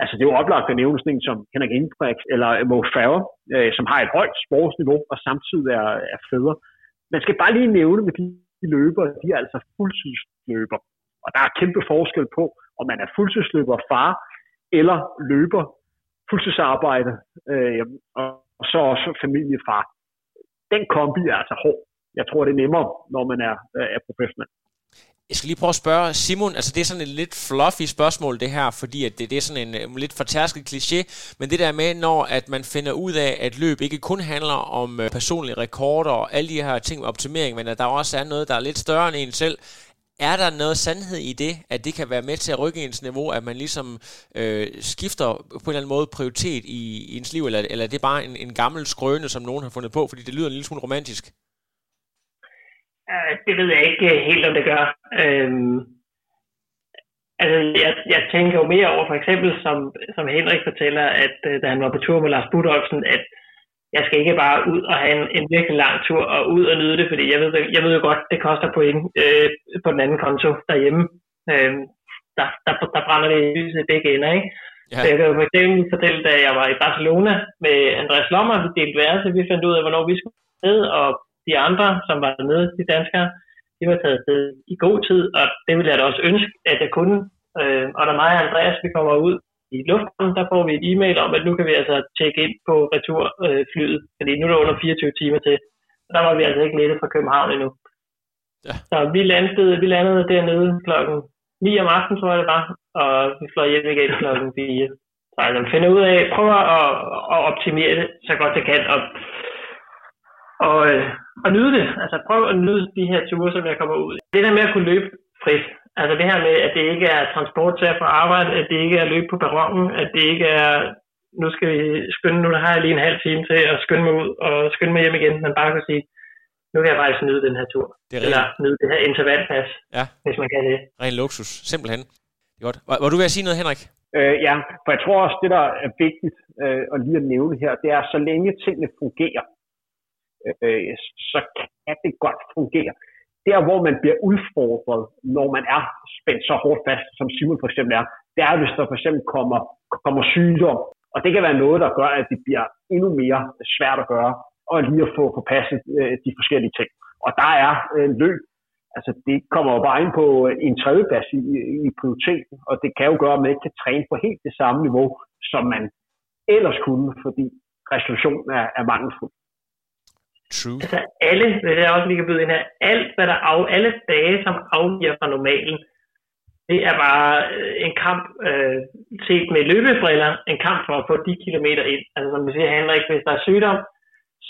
Altså, det er jo oplagt at nævne sådan en som Henrik Ingebrigt eller Mo Farah, øh, som har et højt sportsniveau og samtidig er, er fædre. Man skal bare lige nævne med de, de løber, de er altså fuldtidsløber. Og der er kæmpe forskel på, om man er fuldtidsløber far, eller løber fuldtidsarbejde, øh, og så også familiefar. Den kombi er altså hård. Jeg tror, det er nemmere, når man er, øh, er professionel. Jeg skal lige prøve at spørge Simon, altså det er sådan et lidt fluffy spørgsmål det her, fordi at det, det er sådan en um, lidt fortærsket kliché, men det der med, når at man finder ud af, at løb ikke kun handler om uh, personlige rekorder og alle de her ting med optimering, men at der også er noget, der er lidt større end en selv, er der noget sandhed i det, at det kan være med til at rykke ens niveau, at man ligesom øh, skifter på en eller anden måde prioritet i, i ens liv, eller, eller det er det bare en, en gammel skrøne, som nogen har fundet på, fordi det lyder en lille smule romantisk? Det ved jeg ikke helt, om det gør. Øhm, altså, jeg, jeg tænker jo mere over, for eksempel, som, som Henrik fortæller, at uh, da han var på tur med Lars Budolfsen, at jeg skal ikke bare ud og have en, en virkelig lang tur og ud og nyde det, fordi jeg ved, jeg ved jo godt, det koster point øh, på den anden konto derhjemme. Øh, der, der, der brænder det i lyset i begge ender, ikke? Ja. Så jeg kan jo for eksempel fortælle, da jeg var i Barcelona med Andreas Lommer, vi delte værelse, vi fandt ud af, hvornår vi skulle ned, og de andre, som var nede, de danskere, de var taget sted i god tid, og det ville jeg da også ønske, at jeg kunne. Øh, og da mig og Andreas, vi kommer ud i luften, der får vi et e-mail om, at nu kan vi altså tjekke ind på returflyet, øh, fordi nu er det under 24 timer til. Der var vi altså ikke nede fra København endnu. Ja. Så vi landede, vi landede dernede klokken 9 om aftenen, tror jeg det var, og vi fløj hjem igen klokken 4. Så altså, finder ud af, prøver at, at optimere det så godt jeg kan, og, og, øh, og nyde det. Altså prøv at nyde de her ture, som jeg kommer ud. Det der med at kunne løbe frit, Altså det her med, at det ikke er transport til at få arbejde, at det ikke er løb på perronen, at det ikke er, nu skal vi skynde, nu der har jeg lige en halv time til at skynde mig ud og skynde mig hjem igen, men bare kan sige, nu kan jeg faktisk nyde den her tur. Det er Eller nyde det her intervallpas, ja. hvis man kan det. Ren luksus, simpelthen. Godt. Var, var du ved at sige noget, Henrik? Øh, ja, for jeg tror også, det der er vigtigt øh, at lige at nævne her, det er, så længe tingene fungerer, øh, så kan det godt fungere der, hvor man bliver udfordret, når man er spændt så hårdt fast, som Simon for eksempel er, det er, hvis der for eksempel kommer, kommer sygdom. Og det kan være noget, der gør, at det bliver endnu mere svært at gøre, og lige at få på passet øh, de forskellige ting. Og der er øh, løb, altså det kommer jo bare ind på øh, en tredjeplads i, i prioriteten, og det kan jo gøre, at man ikke kan træne på helt det samme niveau, som man ellers kunne, fordi resolutionen er, er mangelfuld. True. Altså alle, det er også lige kan byde ind her, alt hvad der af, alle dage, som afviger fra normalen, det er bare øh, en kamp øh, set med løbebriller, en kamp for at få de kilometer ind. Altså som vi siger, Henrik, hvis der er sygdom,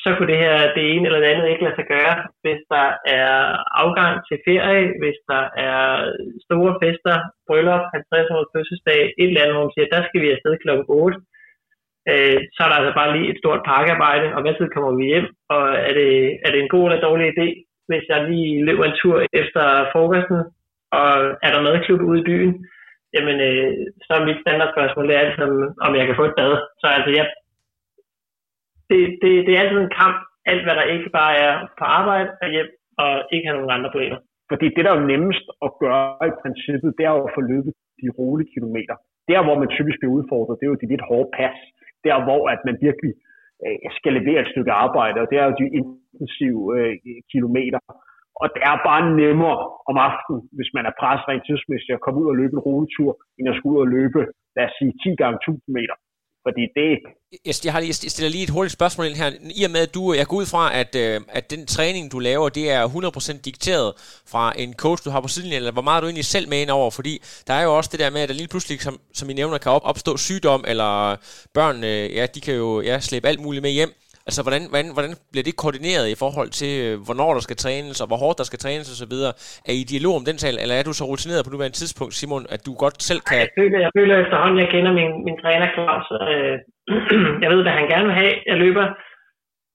så kunne det her, det ene eller det andet ikke lade sig gøre. Hvis der er afgang til ferie, hvis der er store fester, bryllup, 50 års fødselsdag, et eller andet, hvor man siger, der skal vi afsted kl. 8 øh, så er der altså bare lige et stort pakkearbejde, og hvad tid kommer vi hjem, og er det, er det en god eller dårlig idé, hvis jeg lige løber en tur efter frokosten, og er der madklub ude i byen, jamen øh, så er mit standardspørgsmål, det er altid, om jeg kan få et bad. Så altså, ja, det, det, det er altid en kamp, alt hvad der ikke bare er på arbejde og hjem, og ikke have nogen andre problemer. Fordi det, der er jo nemmest at gøre i princippet, det er jo at få løbet de rolige kilometer. Der, hvor man typisk bliver udfordret, det er jo de lidt hårde pas der hvor at man virkelig øh, skal levere et stykke arbejde, og det er jo de intensive øh, kilometer. Og det er bare nemmere om aftenen, hvis man er presset rent tidsmæssigt, at komme ud og løbe en rulletur, end at skulle ud og løbe, lad os sige, 10 gange 1000 meter. Fordi det... Jeg, jeg, har, jeg stiller lige et hurtigt spørgsmål ind her. I og med, at du, jeg går ud fra, at, øh, at den træning, du laver, det er 100% dikteret fra en coach, du har på siden, eller hvor meget er du egentlig selv med ind over? Fordi der er jo også det der med, at der lige pludselig, som, som I nævner, kan op, opstå sygdom, eller børn, øh, ja, de kan jo ja, slæbe alt muligt med hjem. Altså, hvordan, hvordan, hvordan bliver det koordineret i forhold til, øh, hvornår der skal trænes, og hvor hårdt der skal trænes osv.? Er I dialog om den tal, eller er du så rutineret på nuværende tidspunkt, Simon, at du godt selv kan... Jeg føler, jeg føler efterhånden, jeg kender min, min træner Claus. Øh, jeg ved, hvad han gerne vil have, jeg løber.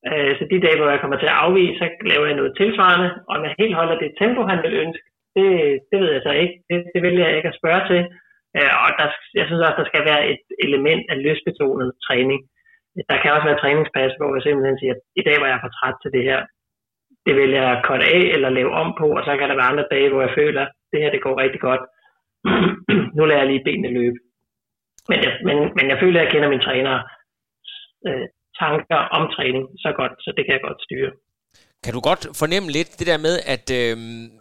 Øh, så de dage, hvor jeg kommer til at afvise, så laver jeg noget tilsvarende. Og om jeg helt holder det tempo, han vil ønske, det, det ved jeg så ikke. Det, det vil jeg ikke at spørge til. Øh, og der, jeg synes også, der skal være et element af lystbetonet træning der kan også være træningspas, hvor jeg simpelthen siger, at i dag var jeg for træt til det her. Det vil jeg korte af eller lave om på, og så kan der være andre dage, hvor jeg føler, at det her det går rigtig godt. nu lader jeg lige benene løbe. Men jeg, men, men jeg føler, at jeg kender min træner øh, tanker om træning så godt, så det kan jeg godt styre. Kan du godt fornemme lidt det der med, at øh,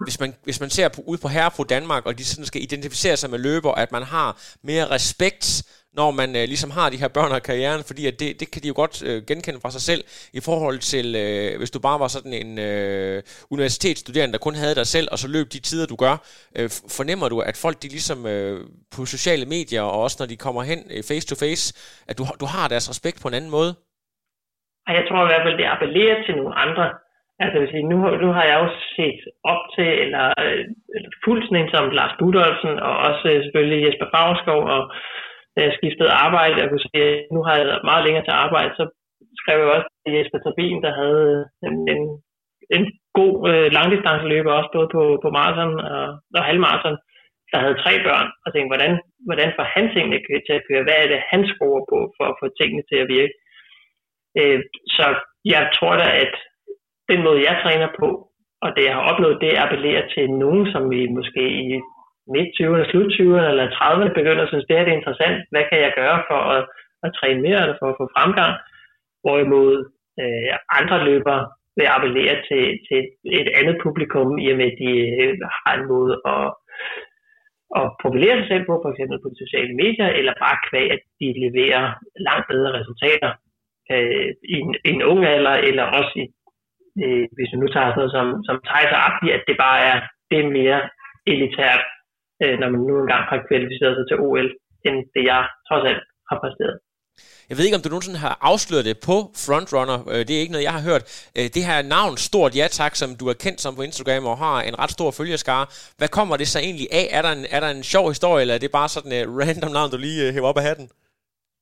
hvis, man, hvis man ser på, ud på Herrefru Danmark, og de sådan skal identificere sig med løber, at man har mere respekt når man øh, ligesom har de her børn og karrieren, fordi at det, det kan de jo godt øh, genkende fra sig selv i forhold til, øh, hvis du bare var sådan en øh, universitetsstuderende, der kun havde dig selv, og så løb de tider, du gør. Øh, fornemmer du, at folk de ligesom øh, på sociale medier, og også når de kommer hen øh, face to face, at du, du har deres respekt på en anden måde? Jeg tror i hvert fald, det appellerer til nogle andre. Altså, vil sige, nu, nu har jeg jo set op til, eller, øh, eller fuldt sådan en som Lars Budolfsen, og også øh, selvfølgelig Jesper Fagerskov, og da jeg skiftede arbejde, jeg kunne se, at nu har jeg meget længere til arbejde, så skrev jeg også til Jesper Tabin, der havde en, en, en god øh, langdistanceløber, også både på, på maraton og, og halvmaraton, der havde tre børn, og tænkte, hvordan, hvordan får han tingene til at køre? Hvad er det, han skruer på for at få tingene til at virke? Øh, så jeg tror da, at den måde, jeg træner på, og det, jeg har opnået, det appellerer til nogen, som vi måske i midt-20'erne, slut-20'erne eller 30'erne begynder at synes, det her det er interessant. Hvad kan jeg gøre for at, at træne mere eller for at få fremgang? Hvorimod øh, andre løbere vil appellere til, til et andet publikum, i og med at de øh, har en måde at, at profilere sig selv på, for eksempel på de sociale medier, eller bare kvæg, at de leverer langt bedre resultater øh, i, en, i en ung alder, eller også i, øh, hvis vi nu tager sådan noget som, som Thijs og Abdi, at det bare er, det er mere elitært øh, når man nu engang har kvalificeret sig til OL, end det jeg trods alt har præsteret. Jeg ved ikke, om du nogensinde har afsløret det på Frontrunner. Øh, det er ikke noget, jeg har hørt. Øh, det her navn, Stort Ja Tak, som du er kendt som på Instagram og har en ret stor følgeskare. Hvad kommer det så egentlig af? Er der en, er der en sjov historie, eller er det bare sådan et random navn, du lige hæver op af hatten?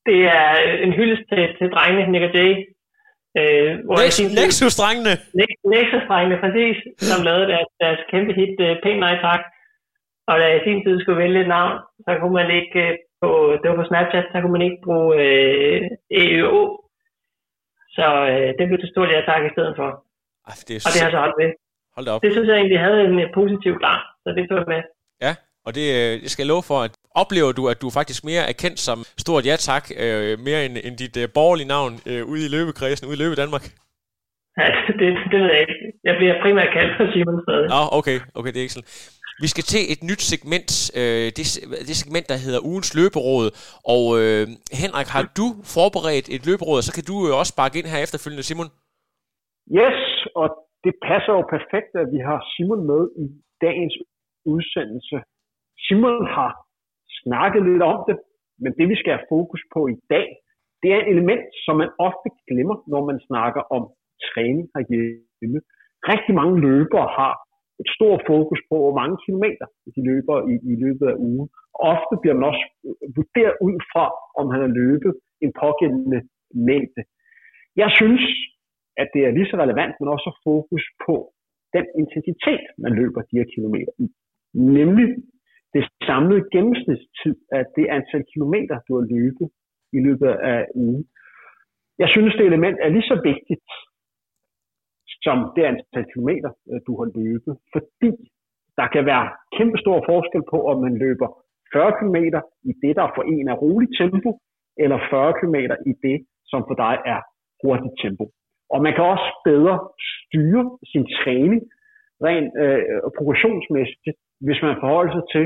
Det er en hyldest til, til drengene, Nick og Jay. Øh, Nexus-drengene? Nexus-drengene, præcis, som lavede deres, deres kæmpe hit, Pænt Nej Tak. Og da jeg i sin tid skulle vælge et navn, så kunne man ikke øh, på, det var på Snapchat, så kunne man ikke bruge øh, EØO. Så øh, det blev stort jeg tak i stedet for. Ej, det er og det har så holdt med. Hold op. Det synes jeg egentlig havde en positiv klar, så det tog jeg med. Ja, og det, øh, det skal jeg love for, at oplever du, at du faktisk mere er kendt som stort ja tak, øh, mere end, end dit øh, borgerlige navn øh, ude i løbekredsen, ude i løbe Danmark? Ja, det, det ved jeg ikke. Jeg bliver primært kaldt for Simon stadig. Nå, okay, okay, det er ikke sådan. Vi skal til et nyt segment, øh, det, det segment, der hedder ugens løberåd. Og øh, Henrik, har du forberedt et løberåd, så kan du jo også bakke ind her efterfølgende, Simon. Yes, og det passer jo perfekt, at vi har Simon med i dagens udsendelse. Simon har snakket lidt om det, men det vi skal have fokus på i dag, det er et element, som man ofte glemmer, når man snakker om træning herhjemme. Rigtig mange løbere har et stort fokus på, hvor mange kilometer de løber i, i løbet af ugen. Ofte bliver man også øh, vurderet ud fra, om han har løbet en pågældende mængde. Jeg synes, at det er lige så relevant, men også fokus på den intensitet, man løber de her kilometer i. Nemlig det samlede gennemsnitstid af det antal kilometer, du har løbet i løbet af ugen. Jeg synes, det element er lige så vigtigt som det antal kilometer, øh, du har løbet. Fordi der kan være kæmpe stor forskel på, om man løber 40 km i det, der for en er roligt tempo, eller 40 km i det, som for dig er hurtigt tempo. Og man kan også bedre styre sin træning rent øh, progressionsmæssigt, hvis man forholder sig til,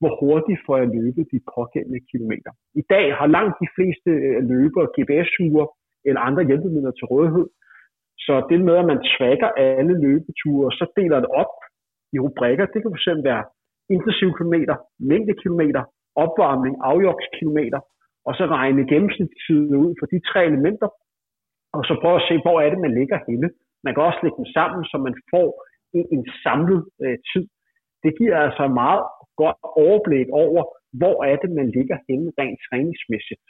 hvor hurtigt får jeg løbet de pågældende kilometer. I dag har langt de fleste øh, løbere GPS-ure eller andre hjælpemidler til rådighed, så det med, at man tracker alle løbeture, og så deler det op i rubrikker, det kan fx være intensiv kilometer, mængde kilometer, opvarmning, afjogskilometer, og så regne gennemsnitstiden ud for de tre elementer, og så prøve at se, hvor er det, man ligger henne. Man kan også lægge dem sammen, så man får en, en samlet øh, tid. Det giver altså meget godt overblik over, hvor er det, man ligger henne rent træningsmæssigt.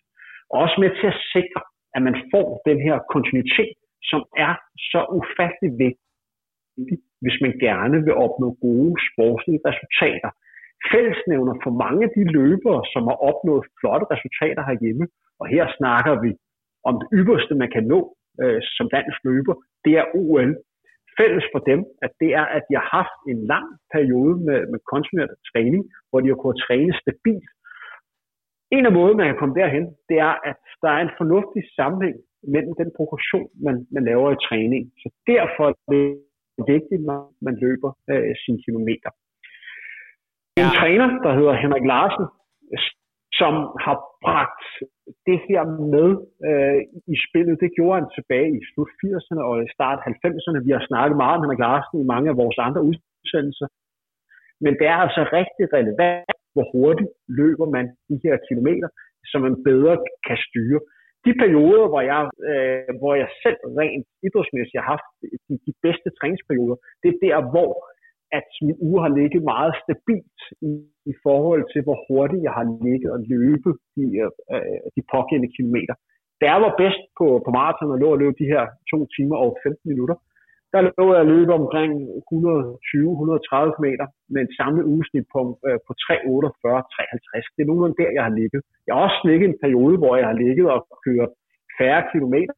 Og også med til at sikre, at man får den her kontinuitet som er så ufattelig vigtig, hvis man gerne vil opnå gode sportslige resultater. Fællesnævner for mange af de løbere, som har opnået flotte resultater herhjemme, og her snakker vi om det ypperste, man kan nå øh, som dansk løber, det er OL. Fælles for dem, at det er, at de har haft en lang periode med, med kontinuerlig træning, hvor de har kunnet træne stabilt en af måderne, man kan komme derhen, det er, at der er en fornuftig sammenhæng mellem den progression, man, man laver i træning. Så derfor er det vigtigt, når man løber øh, sine kilometer. En ja. træner, der hedder Henrik Larsen, som har bragt det her med øh, i spillet. Det gjorde han tilbage i slut 80'erne og i start 90'erne. Vi har snakket meget om Henrik Larsen i mange af vores andre udsendelser. Men det er altså rigtig relevant, hvor hurtigt løber man de her kilometer, som man bedre kan styre. De perioder, hvor jeg, øh, hvor jeg selv rent idrætsmæssigt har haft de, de bedste træningsperioder, det er der, hvor at min uge har ligget meget stabilt i, i forhold til, hvor hurtigt jeg har ligget og løbet de, øh, de pågældende kilometer. Da jeg var bedst på, på maraton og lå og løb de her 2 timer og 15 minutter, der lå jeg at løbe omkring 120-130 meter med en samlet ugesnit på, øh, på 348-53. Det er nogenlunde der, jeg har ligget. Jeg har også ligget en periode, hvor jeg har ligget og kørt færre kilometer,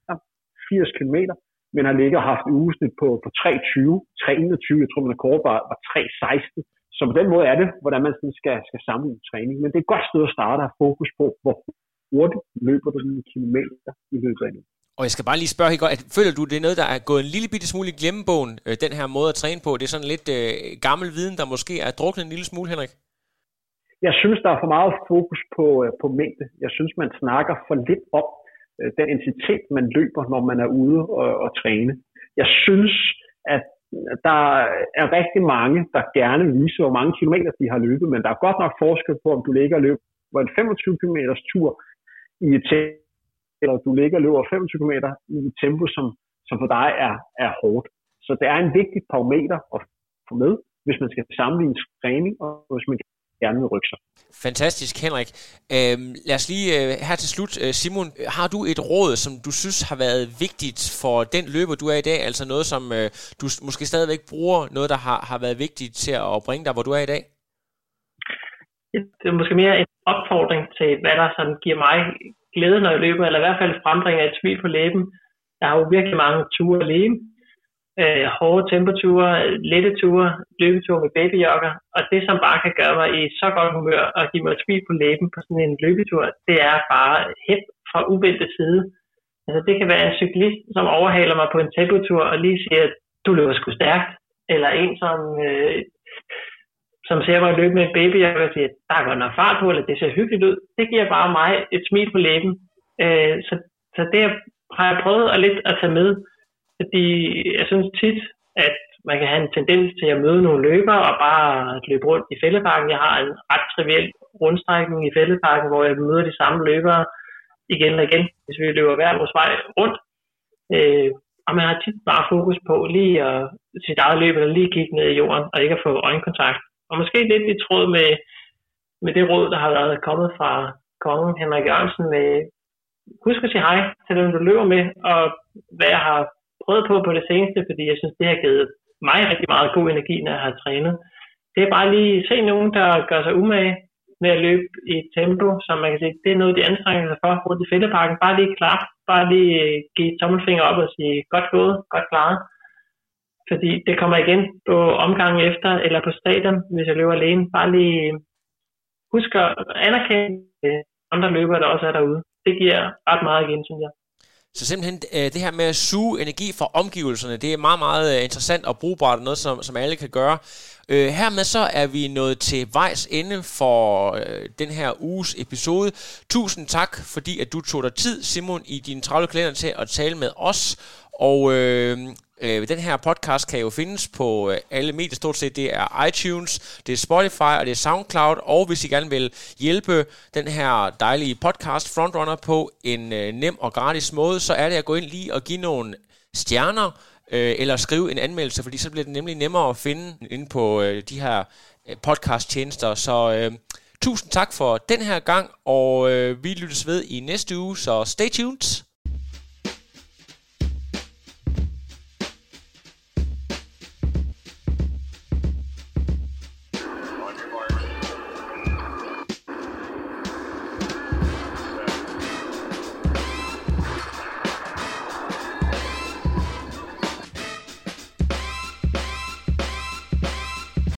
80 kilometer, men har ligget og haft ugesnit på, på 320, 321, jeg tror, man rekord var, var 316. Så på den måde er det, hvordan man sådan skal, skal samle træning. Men det er et godt sted at starte at have fokus på, hvor hurtigt løber du sådan en kilometer i løbet af en og jeg skal bare lige spørge helt godt, at føler du, det er noget, der er gået en lille bitte smule i glemmebogen, øh, den her måde at træne på? Det er sådan lidt øh, gammel viden, der måske er druknet en lille smule, Henrik? Jeg synes, der er for meget fokus på, øh, på mængde. Jeg synes, man snakker for lidt om øh, den intensitet, man løber, når man er ude og, og træne. Jeg synes, at der er rigtig mange, der gerne vil vise, hvor mange kilometer de har løbet, men der er godt nok forskel på, om du ligger og løber en 25 km tur i et eller du ligger og løber 25 km i et tempo, som, som for dig er, er hårdt. Så det er en vigtig parameter at få med, hvis man skal sammenligne træning, og hvis man gerne vil rykke sig. Fantastisk, Henrik. Øhm, lad os lige øh, her til slut, øh, Simon, har du et råd, som du synes har været vigtigt for den løber, du er i dag? Altså noget, som øh, du måske stadigvæk bruger, noget, der har, har været vigtigt til at bringe dig, hvor du er i dag? Det er måske mere en opfordring til, hvad der sådan giver mig glæde, når jeg løber, eller i hvert fald frembringer et smil på læben. Jeg har jo virkelig mange ture alene. Øh, hårde temperaturer, lette ture, løbeture med babyjokker, og det som bare kan gøre mig i så godt humør og give mig et smil på læben på sådan en løbetur, det er bare helt fra uventet side. Altså det kan være en cyklist, som overhaler mig på en tempotur og lige siger, at du løber sgu stærkt, eller en, som øh, som ser mig løbe med en baby, og jeg siger, der er godt nok fart på, eller det ser hyggeligt ud. Det giver bare mig et smil på læben. Øh, så, så det har jeg prøvet at lidt at tage med, fordi jeg synes tit, at man kan have en tendens til at møde nogle løbere og bare løbe rundt i fældeparken. Jeg har en ret triviel rundstrækning i fældeparken, hvor jeg møder de samme løbere igen og igen, hvis vi løber hver vores vej rundt. Øh, og man har tit bare fokus på lige at sit eget løb, eller lige kigge ned i jorden, og ikke at få øjenkontakt og måske lidt i tråd med, med det råd, der har været kommet fra kongen Henrik Jørgensen med, husk at sige hej til dem, du løber med, og hvad jeg har prøvet på på det seneste, fordi jeg synes, det har givet mig rigtig meget god energi, når jeg har trænet. Det er bare lige se nogen, der gør sig umage med at løbe i et tempo, som man kan sige, det er noget, de anstrenger sig for rundt i fældeparken. Bare lige klar, bare lige give tommelfinger op og sige, godt gået, godt klaret. Fordi det kommer igen på omgangen efter, eller på stadion, hvis jeg løber alene. Bare lige husk at anerkende øh, andre løbere, der også er derude. Det giver ret meget igen, synes jeg. Så simpelthen øh, det her med at suge energi fra omgivelserne, det er meget, meget øh, interessant og brugbart, og noget, som, som alle kan gøre. Øh, hermed så er vi nået til vejs ende for øh, den her uges episode. Tusind tak, fordi at du tog dig tid, Simon, i din travle kalender til at tale med os. Og øh, Øh, den her podcast kan jo findes på øh, alle medier, stort set. Det er iTunes, det er Spotify og det er SoundCloud. Og hvis I gerne vil hjælpe den her dejlige podcast Frontrunner på en øh, nem og gratis måde, så er det at gå ind lige og give nogle stjerner, øh, eller skrive en anmeldelse, fordi så bliver det nemlig nemmere at finde inde på øh, de her øh, podcast-tjenester. Så øh, tusind tak for den her gang, og øh, vi lyttes ved i næste uge, så stay tuned.